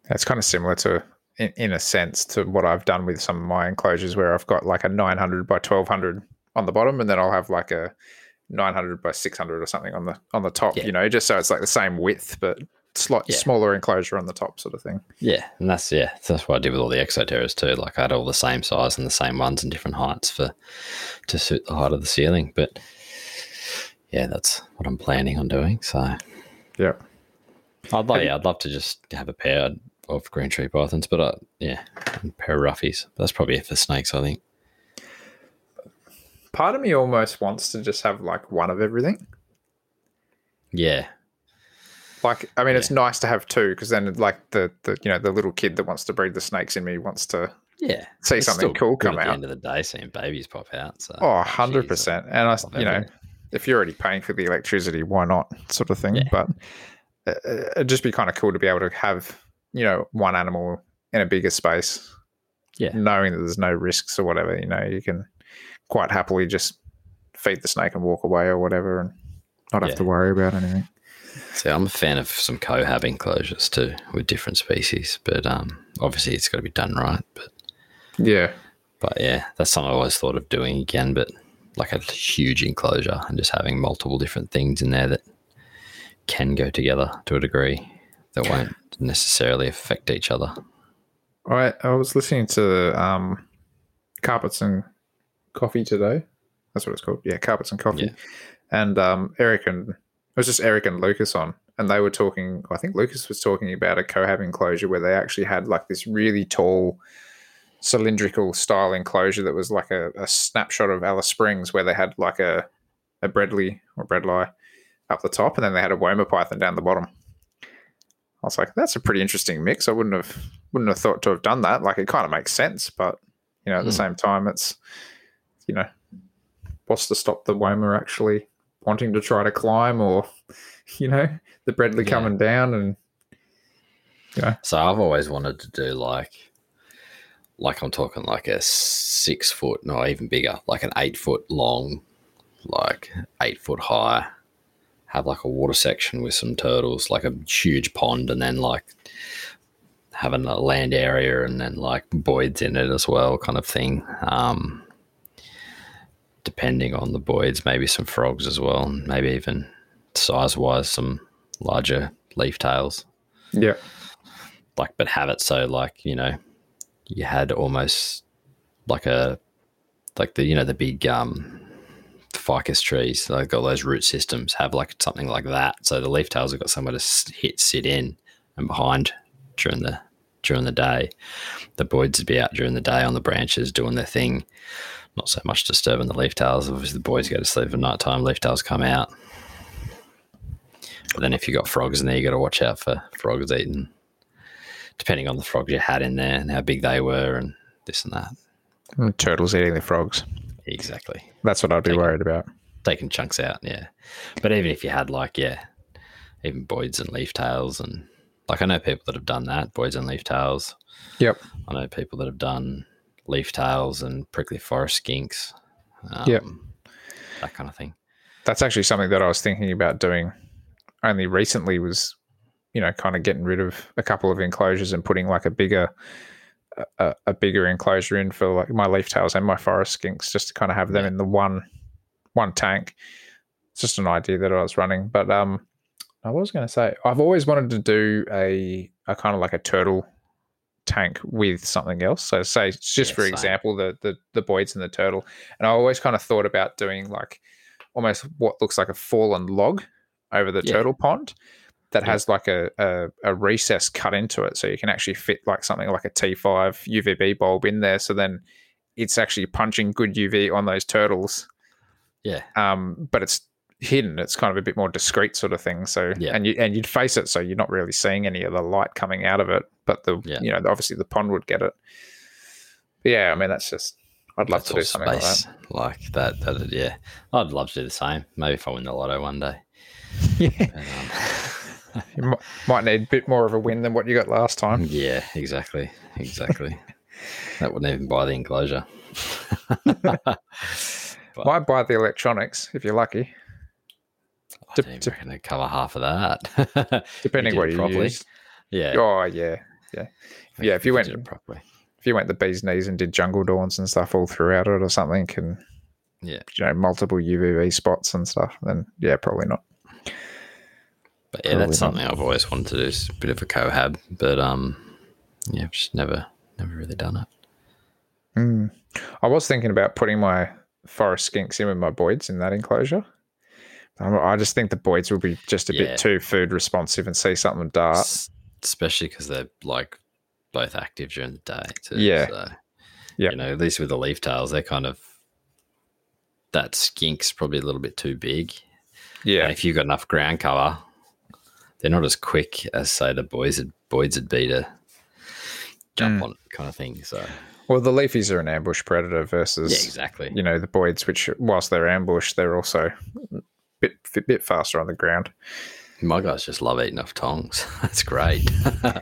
S2: That's kind of similar to, in, in a sense, to what I've done with some of my enclosures where I've got like a 900 by 1200 on the bottom, and then I'll have like a 900 by 600 or something on the on the top.
S1: Yeah.
S2: You know, just so it's like the same width, but slight
S1: Yeah.
S2: smaller enclosure on the top, sort of thing.
S1: Yeah, and that's yeah, that's what I did with all the Exo Terras too. Like I had all the same size and the same ones and different heights for to suit the height of the ceiling. But yeah, that's what I'm planning on doing. So
S2: Yeah.
S1: I'd like, yeah, I'd love to just have a pair of green tree pythons, but I, yeah, pair of roughies. That's probably it for snakes, I think.
S2: Part of me almost wants to just have like one of everything.
S1: Yeah,
S2: Like, I mean, it's nice to have two because then, like the the you know the little kid that wants to breed the snakes in me wants to
S1: yeah.
S2: see
S1: It's
S2: something cool come
S1: at the
S2: out.
S1: end of the day, seeing babies pop out. So
S2: Oh,
S1: geez,
S2: 100%. And I, you know, if you're already paying for the electricity, why not? Sort of thing.
S1: Yeah.
S2: But uh, it'd just be kind of cool to be able to have, you know, one animal in a bigger space,
S1: Yeah.
S2: knowing that there's no risks or whatever. You know, you can quite happily just feed the snake and walk away or whatever and not have
S1: Yeah.
S2: to worry about anything.
S1: So I'm a fan of some cohab enclosures too with different species, but um, obviously it's got to be done right. But
S2: Yeah.
S1: but yeah, that's something I always thought of doing again. But like a huge enclosure and just having multiple different things in there that can go together to a degree that won't necessarily affect each other.
S2: I I was listening to um, Carpets and Coffee today. That's what it's called. Yeah, Carpets and Coffee.
S1: Yeah.
S2: And um, Eric and it was just Eric and Lucas on, and they were talking. I think Lucas was talking about a cohab enclosure where they actually had like this really tall cylindrical style enclosure that was like a, a snapshot of Alice Springs, where they had like a a Bredley or Bredli up the top, and then they had a Woma python down the bottom. I was like, that's a pretty interesting mix. I wouldn't have wouldn't have thought to have done that. Like it kind of makes sense, but you know, at the
S1: Hmm.
S2: same time, it's you know, what's to stop the Woma actually wanting to try to climb, or you know, the Bredley
S1: Yeah.
S2: coming down and Yeah.
S1: So I've always wanted to do like, like I'm talking like a six foot, no, even bigger, like an eight foot long, like eight foot high, have like a water section with some turtles, like a huge pond, and then like having a land area and then like boids in it as well, kind of thing. Um, depending on the boids, maybe some frogs as well, and maybe even size wise, some larger leaf tails
S2: yeah,
S1: like but have it so like you know you had almost like a like the you know the big um ficus trees. They've got those root systems have like something like that. So the leaf tails have got somewhere to hit sit in and behind during the during the day. The boids would be out during the day on the branches doing their thing. Not so much disturbing the leaf tails. Obviously the boys go to sleep at night time leaf tails come out. But then if you've got frogs in there you got to watch out for frogs eating depending on the frogs you had in there and how big they were and this and that.
S2: And turtles eating the frogs.
S1: Exactly.
S2: That's what I'd be
S1: Take 'em.
S2: worried about.
S1: Taking chunks out, yeah. But even if you had like, yeah, even boids and leaf tails and like I know people that have done that, boids and leaf tails.
S2: Yep.
S1: I know people that have done leaf tails and prickly forest skinks. Um,
S2: Yep.
S1: That kind of thing.
S2: That's actually something that I was thinking about doing only recently was you know, kind of getting rid of a couple of enclosures and putting like a bigger, a, a bigger enclosure in for like my leaf tails and my forest skinks, just to kind of have them in the one, one tank. It's just an idea that I was running, but um, I was going to say I've always wanted to do a a kind of like a turtle tank with something else. So say just for
S1: same.
S2: example, the the the boids and the turtle, and I always kind of thought about doing like almost what looks like a fallen log over the
S1: Yeah.
S2: turtle pond that
S1: Yeah.
S2: has like a, a a recess cut into it, so you can actually fit like something like a T5 UVB bulb in there. So then it's actually punching good UV on those turtles
S1: Yeah.
S2: um, but it's hidden. It's kind of a bit more discreet sort of thing. So
S1: Yeah.
S2: and you and you'd face it, so you're not really seeing any of the light coming out of it. But the
S1: Yeah.
S2: you know obviously the pond would get it. But yeah, I mean that's just I'd love
S1: That's
S2: to do something like that.
S1: like that. That yeah, I'd love to do the same. Maybe if I win the lotto one day.
S2: Yeah,
S1: But, um,
S2: you might, might need a bit more of a win than what you got last time.
S1: Mm, yeah, exactly, exactly. that wouldn't even buy the enclosure. But-
S2: Might buy the electronics if you're lucky,
S1: I don't
S2: dep-
S1: even cover half of that.
S2: depending
S1: did
S2: what you
S1: properly.
S2: use.
S1: yeah,
S2: Oh yeah, yeah. yeah, if you went-
S1: did it properly.
S2: If you went the bee's knees and did jungle dawns and stuff all throughout it or something, and
S1: Yeah.
S2: you know multiple UVB spots and stuff, then yeah, probably not.
S1: But yeah,
S2: Probably
S1: that's
S2: not.
S1: something I've always wanted to do. Is a bit of a cohab, but um, yeah, I've just never, never really done it.
S2: Mm. I was thinking about putting my forest skinks in with my boids in that enclosure. Um, I just think the boids will be just a
S1: Yeah.
S2: bit too food responsive and see something dart.
S1: S- especially because they're like both active during the day. Too,
S2: Yeah.
S1: So,
S2: Yeah.
S1: You know, at least with the leaf tails, they're kind of that skink's probably a little bit too big. And
S2: Yeah,
S1: if you've got enough ground cover, they're not as quick as say the boys would boys would be to jump
S2: Mm.
S1: on it, kind of thing. So
S2: well, the leafies are an ambush predator
S1: yeah,
S2: versus
S1: exactly.
S2: you know the boids, which whilst they're ambush, they're also a bit a bit faster on the ground.
S1: My guys just love eating off tongs. That's great. I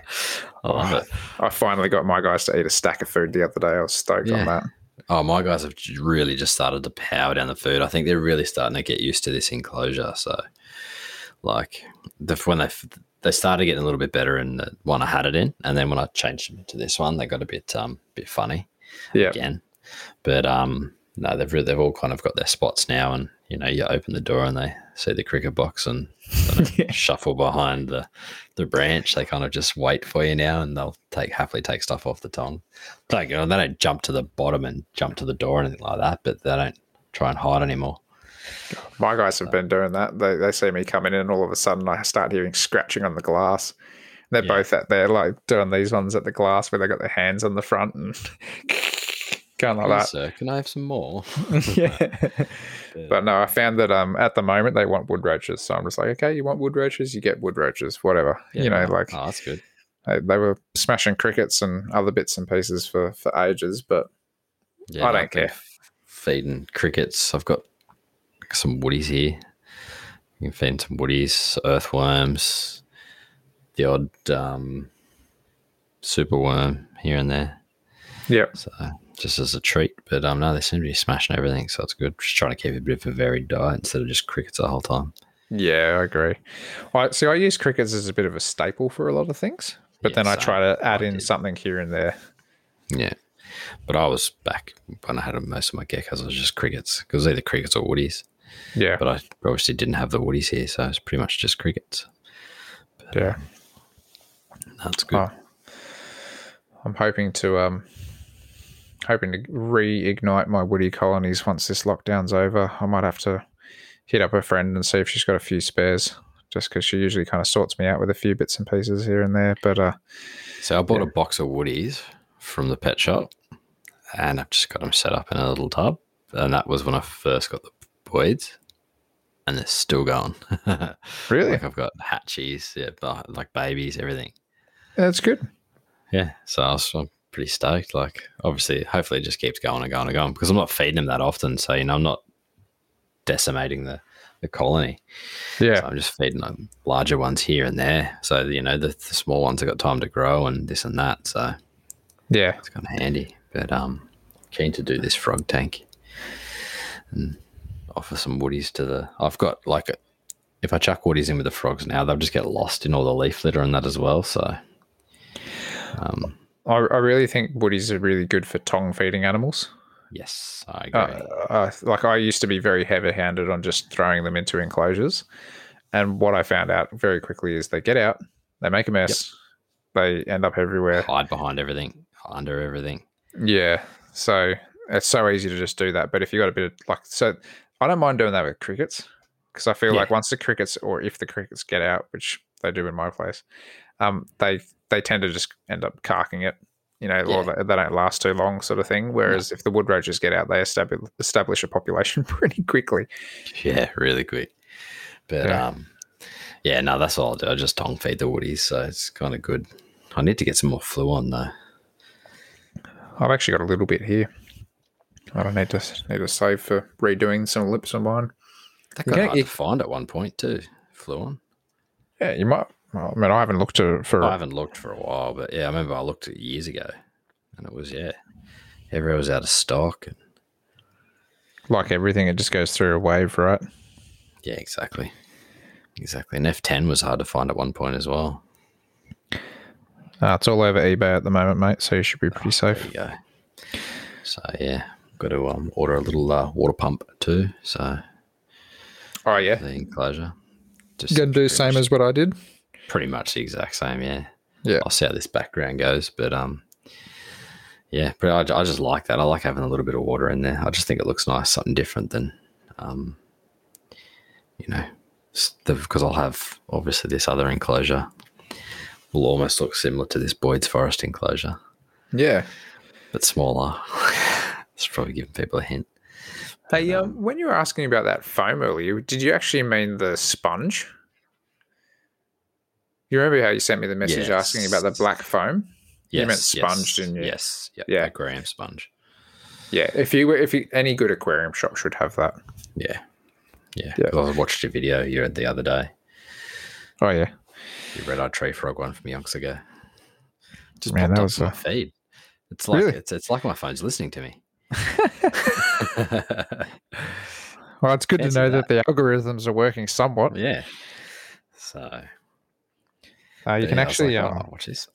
S1: love it.
S2: I finally got my guys to eat a stack of food the other day. I was stoked on that.
S1: Oh, my guys have really just started to power down the food. I think they're really starting to get used to this enclosure. So, like, the, when they they started getting a little bit better in the one I had it in, and then when I changed them to this one, they got a bit um bit funny
S2: Yeah,
S1: again. But um, no, they've really, they've all kind of got their spots now, and you know, you open the door and they see the cricket box and
S2: Yeah.
S1: shuffle behind the the branch. They kind of just wait for you now, and they'll take happily take stuff off the tongue. Don't you know, they don't jump to the bottom and jump to the door or anything like that, but they don't try and hide anymore.
S2: My guys have been doing that. They they see me coming in, and all of a sudden I start hearing scratching on the glass. They're
S1: Yeah.
S2: both out there, like doing these ones at the glass where they got their hands on the front and going like
S1: Please,
S2: that.
S1: sir, can I have some more?
S2: yeah. But no, I found that um at the moment they want wood roaches, so I'm just like, okay, you want wood roaches, you get wood roaches, whatever. you know, like
S1: oh, that's good.
S2: they, they were smashing crickets and other bits and pieces for for ages, but
S1: Yeah,
S2: I don't care.
S1: Feeding crickets. I've got some woodies here. You can find some woodies, earthworms, the odd um, superworm here and there.
S2: yeah,
S1: So just as a treat. But um, no, they seem to be smashing everything, so it's good. Just trying to keep a bit of a varied diet instead of just crickets the whole time.
S2: yeah, I agree. I see. I use crickets as a bit of a staple for a lot of things, but
S1: Yeah,
S2: then I try to add
S1: I
S2: in
S1: did.
S2: something here and there.
S1: Yeah. But I was back when I had most of my geckos, I was just crickets. Because either crickets or woodies.
S2: Yeah,
S1: But I obviously didn't have the woodies here, so it's pretty much just crickets.
S2: yeah.
S1: That's good.
S2: Oh, I'm hoping to um hoping to reignite my woody colonies once this lockdown's over. I might have to hit up a friend and see if she's got a few spares, just because she usually kind of sorts me out with a few bits and pieces here and there. But uh,
S1: So I bought
S2: Yeah.
S1: a box of woodies from the pet shop, and I've just got them set up in a little tub. And that was when I first got the boids, and they're still going.
S2: really,
S1: like I've got hatchies, yeah, like babies, everything.
S2: that's good.
S1: Yeah, so I was, I'm pretty stoked. Like, obviously, hopefully, it just keeps going and going and going because I'm not feeding them that often. So you know, I'm not decimating the the colony.
S2: Yeah,
S1: So I'm just feeding them larger ones here and there. So you know, the, the small ones have got time to grow and this and that. So
S2: yeah,
S1: it's kind of handy. But um, keen to do this frog tank and offer some woodies to the. I've got like a, if I chuck woodies in with the frogs now, they'll just get lost in all the leaf litter and that as well. So, um,
S2: I, I really think woodies are really good for tong feeding animals.
S1: yes, I agree.
S2: Uh, uh, like I used to be very heavy-handed on just throwing them into enclosures, and what I found out very quickly is they get out, they make a mess, they end up everywhere.
S1: Hide behind everything, under everything.
S2: Yeah, so it's so easy to just do that. But if you got a bit of like, so I don't mind doing that with crickets because I feel
S1: Yeah.
S2: like once the crickets or if the crickets get out, which they do in my place, um, they they tend to just end up carking it. You know, or they, they don't last too long, sort of thing. Whereas if the wood roaches get out, they establish establish a population pretty quickly.
S1: Yeah, really quick. But
S2: Yeah.
S1: um, yeah, no, that's all I do. I just tongue feed the woodies, so it's kind of good. I need to get some more Fluon though.
S2: I've actually got a little bit here. I don't need to need to save for redoing some lips of mine.
S1: That got hard
S2: you-
S1: to find at one point too. Fluon.
S2: Yeah, you might. Well, I mean, I haven't looked to for.
S1: I haven't looked for a while, but yeah, I remember I looked at years ago, and it was yeah, everywhere was out of stock. And,
S2: like everything, it just goes through a wave, right?
S1: yeah, exactly, exactly. And F10 was hard to find at one point as well.
S2: Uh, it's all over eBay at the moment, mate. So you should be pretty
S1: There
S2: safe.
S1: you go. So yeah, got to um, order a little uh, water pump too. So
S2: Oh yeah,
S1: the enclosure. Just
S2: you gonna do the same
S1: much-
S2: as what I did?
S1: pretty much the exact same. Yeah.
S2: Yeah.
S1: I'll see how this background goes, but um, yeah, but I, I just like that. I like having a little bit of water in there. I just think it looks nice, something different than, um, you know, because I'll have obviously this other enclosure will almost look similar to this Boyd's Forest enclosure,
S2: Yeah.
S1: but smaller. it's probably giving people a hint.
S2: Hey, um, when you were asking about that foam earlier, did you actually mean the sponge? You remember how you sent me the message asking about the black foam?
S1: Yes,
S2: You meant
S1: yes,
S2: sponge, didn't you?
S1: Yes, yeah,
S2: Yeah.
S1: Graham sponge.
S2: Yeah. If you were, if you, any good aquarium shop should have that.
S1: Yeah, yeah.
S2: Yeah.
S1: I watched a video you had the other day.
S2: Oh yeah.
S1: The red eyed tree frog one from yonks ago. Just
S2: Man,
S1: popped
S2: that
S1: up
S2: was
S1: in my
S2: a-
S1: feed. It's like
S2: Really?
S1: it's it's like my phone's listening to me.
S2: Well, it's good to know that.
S1: that.
S2: the algorithms are working somewhat.
S1: yeah. So
S2: Uh, you can actually,
S1: like,
S2: um,
S1: oh, watch this.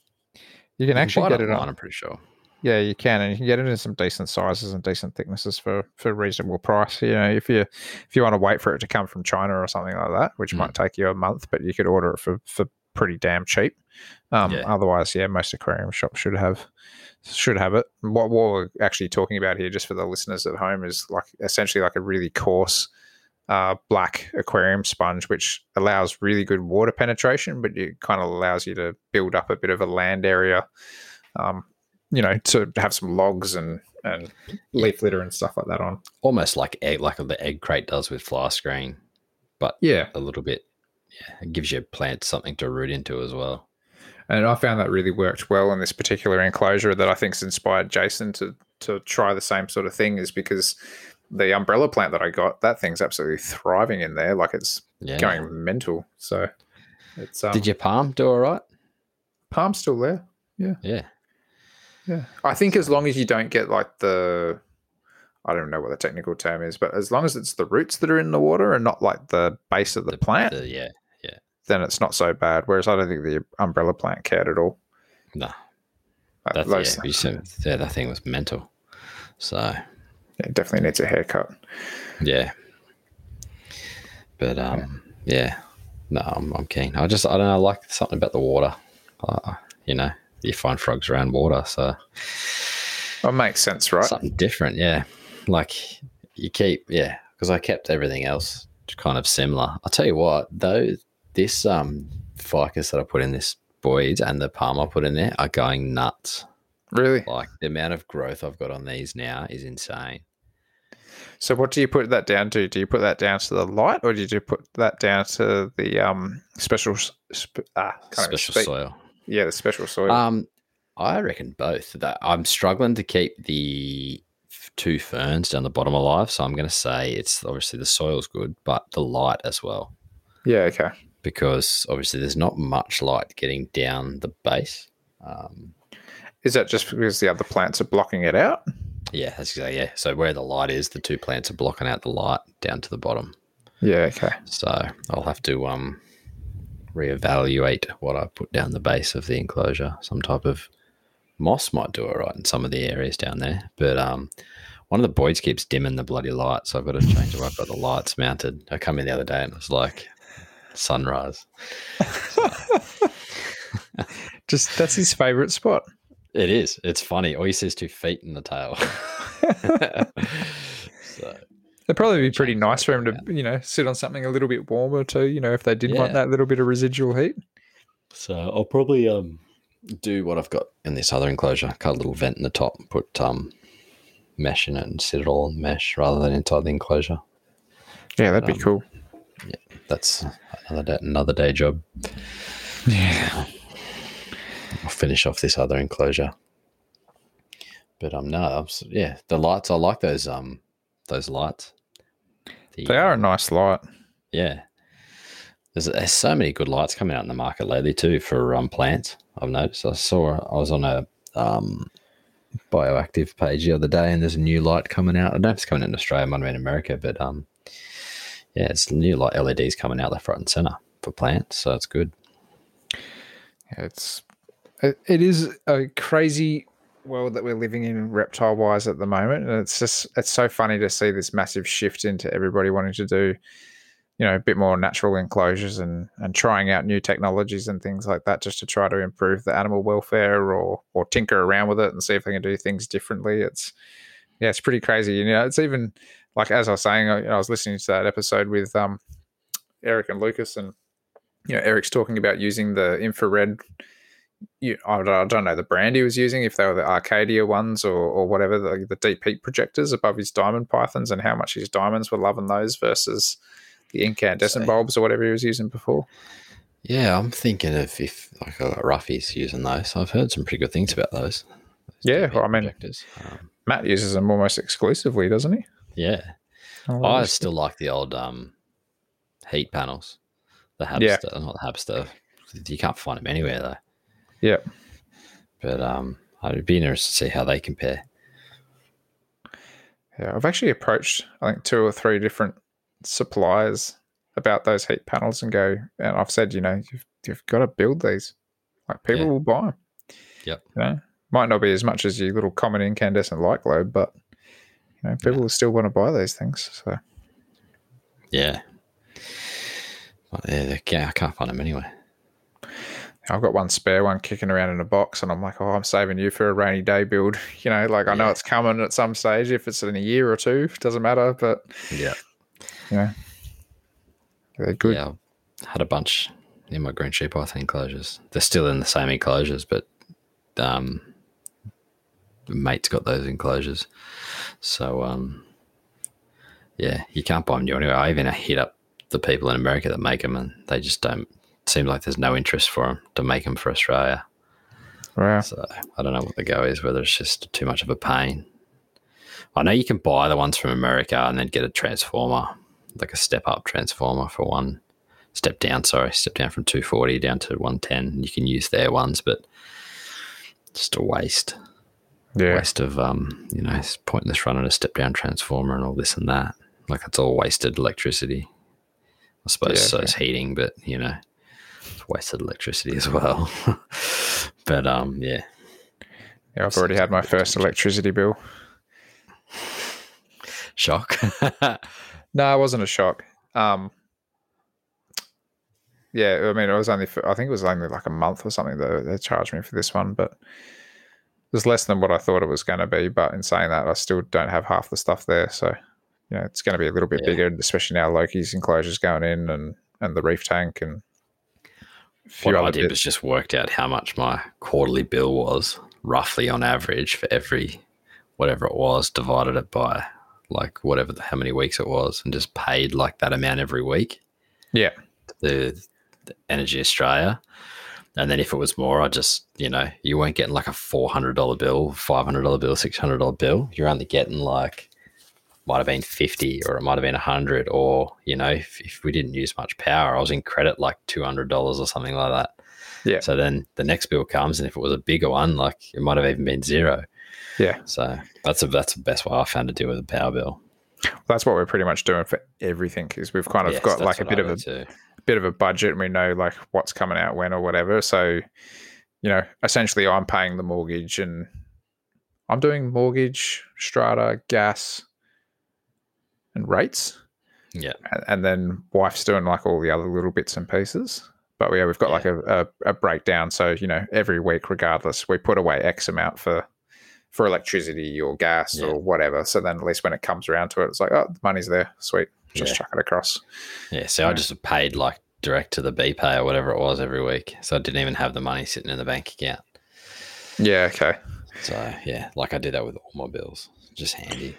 S2: you can
S1: You
S2: actually
S1: buy
S2: get it
S1: online,
S2: on.
S1: I'm pretty sure.
S2: Yeah, you can, and you can get it in some decent sizes and decent thicknesses for for reasonable price. You know, if you if you want to wait for it to come from China or something like that, which
S1: Mm.
S2: might take you a month, but you could order it for for pretty damn cheap. Um,
S1: Yeah.
S2: Otherwise, yeah, most aquarium shops should have should have it. What, what we're actually talking about here, just for the listeners at home, is like essentially like a really coarse uh, black aquarium sponge, which allows really good water penetration, but it kind of allows you to build up a bit of a land area. Um, you know, to have some logs and and leaf litter and stuff like that on.
S1: Almost like egg like the egg crate does with fly screen, but
S2: Yeah,
S1: a little bit yeah, it gives your plant something to root into as well.
S2: And I found that really worked well in this particular enclosure. That I think's inspired Jason to to try the same sort of thing, is because the umbrella plant that I got, that thing's absolutely thriving in there, like it's
S1: Yeah.
S2: going mental. So it's um,
S1: Did your palm do all right?
S2: palm still there?
S1: Yeah.
S2: Yeah, Yeah. I think as long as you don't get like the, I don't know what the technical term is, but as long as it's the roots that are in the water and not like the base of the, plant,
S1: The- yeah.
S2: Then it's not so bad. Whereas I don't think the umbrella plant cared at all.
S1: No. That's
S2: those-
S1: yeah, said, yeah, that thing was mental. So
S2: yeah, it definitely needs a haircut.
S1: Yeah. But um, yeah, no, I'm, I'm keen. I just I don't know, I like something about the water. Uh, you know, you find frogs around water, so
S2: That makes sense, right?
S1: something different. Yeah, like you keep yeah, because I kept everything else kind of similar. I'll tell you what, though, this um ficus that I put in this Boyd and the palm I put in there are going nuts.
S2: Really?
S1: Like the amount of growth I've got on these now is insane.
S2: So what do you put that down to? Do you put that down to the light, or did you put that down to the um special sp- ah
S1: Special soil.
S2: Yeah, the special soil.
S1: Um, I reckon both. That I'm struggling to keep the two ferns down the bottom alive, so I'm going to say it's obviously the soil's good, but the light as well,
S2: yeah, okay.
S1: Because obviously there's not much light getting down the base. Um,
S2: Is that just because the other plants are blocking it out?
S1: yeah, that's exactly yeah. So where the light is, the two plants are blocking out the light down to the bottom.
S2: Yeah. Okay.
S1: So I'll have to um reevaluate what I put down the base of the enclosure. Some type of moss might do it right in some of the areas down there, but um. One of the boys keeps dimming the bloody lights, so I've got to change it. I've got the lights mounted. I come in the other day and it was like sunrise.
S2: Just that's his favorite spot.
S1: It is. It's funny. All you see is two feet in the tail. so
S2: It'd probably be pretty nice for him to, you know, sit on something a little bit warmer too. You know, if they did want that little bit of residual heat.
S1: So I'll probably um do what I've got in this other enclosure, cut a little vent in the top, put um mesh in it and sit it all on mesh rather than inside the enclosure.
S2: Yeah, that'd be
S1: Um,
S2: cool.
S1: That's another day, another day job.
S2: Yeah.
S1: I'll finish off this other enclosure. But um no, I'm yeah, the lights I like those um those lights. The,
S2: They are a nice light.
S1: Yeah. There's, there's so many good lights coming out in the market lately too for um, plants. I've noticed. I saw I was on a um, bioactive page the other day, and there's a new light coming out. I don't know if it's coming out in Australia, it might have been in America, but um, yeah, it's new light LEDs coming out left, right, and center for plants. So it's good.
S2: It's it, it is a crazy world that we're living in reptile wise at the moment and it's just it's so funny to see this massive shift into everybody wanting to do you know a bit more natural enclosures and and trying out new technologies and things like that just to try to improve the animal welfare or or tinker around with it and see if they can do things differently it's yeah it's pretty crazy you know it's even like as i was saying i, I was listening to that episode with um eric and lucas and you know eric's talking about using the infrared you, I, don't, I don't know the brand he was using, if they were the Arcadia ones or, or whatever, the, the deep heat projectors above his diamond pythons, and how much his diamonds were loving those versus the incandescent
S1: So-
S2: bulbs or whatever he was using before.
S1: Yeah, I'm thinking of if like got roughies using those. I've heard some pretty good things about those. those
S2: Yeah, well, I mean-
S1: Um,
S2: Matt uses them almost exclusively, doesn't he?
S1: Yeah,
S2: Oh,
S1: I still like the old um, heat panels. The
S2: Yeah.
S1: Not the Habistat. You can't find them anywhere though.
S2: Yeah.
S1: But um, I'd be interested to see how they compare.
S2: Yeah, I've actually approached I think two or three different suppliers about those heat panels and go, and I've said, you know, you've you've got to build these. Like people
S1: Yeah.
S2: will buy them.
S1: Yep.
S2: You know, might not be as much as your little common incandescent light globe, but you know, people will still want to buy these things. So
S1: Yeah. But yeah, they- yeah, I can't find them anywhere.
S2: I've got one spare one kicking around in a box, and I'm like, oh, I'm saving you for a rainy day build. You know, like I know
S1: Yeah.
S2: it's coming at some stage. If it's in a year or two, doesn't matter. But
S1: Yeah.
S2: you know, they're good.
S1: Yeah. I had a bunch in my green sheep python enclosures. They're still in the same enclosures, but um, mate's got those enclosures. So um, yeah, you can't buy them new anyway. I even hit up the people in America that make them, and they just don't. Seem like there's no interest for them to make them for Australia.
S2: Wow.
S1: So I don't know what the go is, whether it's just too much of a pain. I know you can buy the ones from America and then get a transformer, like a step up transformer for one step down, sorry, step down from 240 down to 110. You can use their ones, but just a waste.
S2: Yeah.
S1: Waste of, um, you know, it's pointless running a step down transformer and all this and that. Like it's all wasted electricity. I suppose
S2: Yeah,
S1: so it's heating, but you know, it's wasted electricity as well. but um, yeah,
S2: Yeah, I've already had my first electricity bill.
S1: shock.
S2: No, it wasn't a shock. Um, yeah, I mean, it was only for, I think it was only like a month or something that they charged me for this one, but was less than what I thought it was going to be. But in saying that, I still don't have half the stuff there, so you know, it's going to be a little bit
S1: Yeah.
S2: bigger, especially now Loki's enclosures going in and and the reef tank and a few
S1: what I
S2: other
S1: did
S2: bits.
S1: was just worked out how much my quarterly bill was roughly on average for every whatever it was, divided it by like whatever the, how many weeks it was, and just paid like that amount every week.
S2: Yeah.
S1: The, the Energy Australia. And then if it was more, I just, you know, you weren't getting like a $400 bill, $500 bill, $600 bill. You're only getting like, might have been 50 or it might have been 100 or, you know, if, if we didn't use much power, I was in credit like $200 or something like that.
S2: Yeah.
S1: So then the next bill comes, and if it was a bigger one, like it might have even been zero.
S2: Yeah.
S1: So that's a, that's the best way I found to deal with a power bill.
S2: That's what we're pretty much doing for everything because we've kind of
S1: Yes,
S2: got like a bit
S1: I
S2: of a
S1: too.
S2: Bit of a budget and we know like what's coming out when or whatever. So, you know, essentially I'm paying the mortgage and I'm doing mortgage, strata, gas, and rates.
S1: Yeah.
S2: And, then wife's doing like all the other little bits and pieces. But yeah, we've got like a, a, a breakdown. So, you know, every week, regardless, we put away X amount for for electricity or gas
S1: Yeah.
S2: or whatever. So then at least when it comes around to it, it's like, oh, the money's there. Sweet. Just
S1: Yeah.
S2: chuck it across.
S1: Yeah, so I just paid like direct to the BPay or whatever it was every week. So I didn't even have the money sitting in the bank account.
S2: Yeah, okay.
S1: So yeah, like I did that with all my bills. Just handy.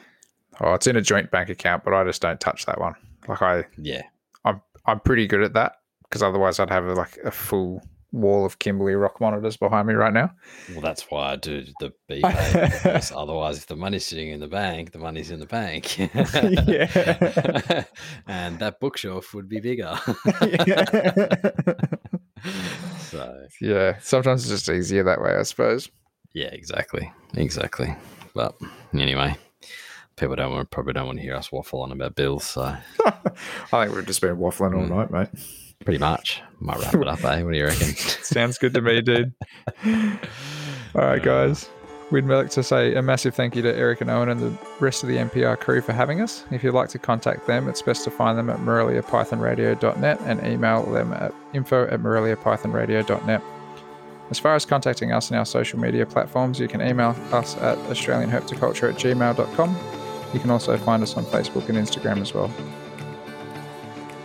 S2: Oh, it's in a joint bank account, but I just don't touch that one. Like I,
S1: Yeah.
S2: I'm I'm pretty good at that because otherwise I'd have like a full wall of Kimberley rock monitors behind me right now.
S1: Well, that's why I do the B because otherwise, if the money's sitting in the bank, the money's in the bank.
S2: Yeah.
S1: and that bookshelf would be bigger. so
S2: yeah, sometimes it's just easier that way, I suppose.
S1: yeah, exactly, exactly. But anyway, people don't want probably don't want to hear us waffle on about bills. So
S2: I think we've just been waffling all
S1: Mm.
S2: night, mate.
S1: Pretty much might wrap it up. Eh? What do you reckon?
S2: Sounds good to me, dude. All right, guys. We'd like to say a massive thank you to Eric and Owen and the rest of the MPR crew for having us. If you'd like to contact them, it's best to find them at moreliapythonradio.net and email them at info at moreliapythonradio.net. As far as contacting us in our social media platforms, you can email us at australianherpetoculture at gmail.com. You can also find us on Facebook and Instagram as well.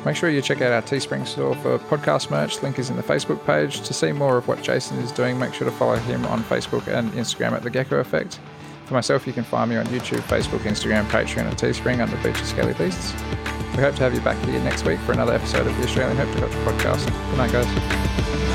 S2: Make sure you check out our Teespring store for podcast merch. Link is in the Facebook page. To see more of what Jason is doing, make sure to follow him on Facebook and Instagram at The Gecko Effect. For myself, you can find me on YouTube, Facebook, Instagram, Patreon, and Teespring under Beaches Scaly Beasts. We hope to have you back here next week for another episode of the Australian Hope to Herpetoculture Podcast. Good night, guys.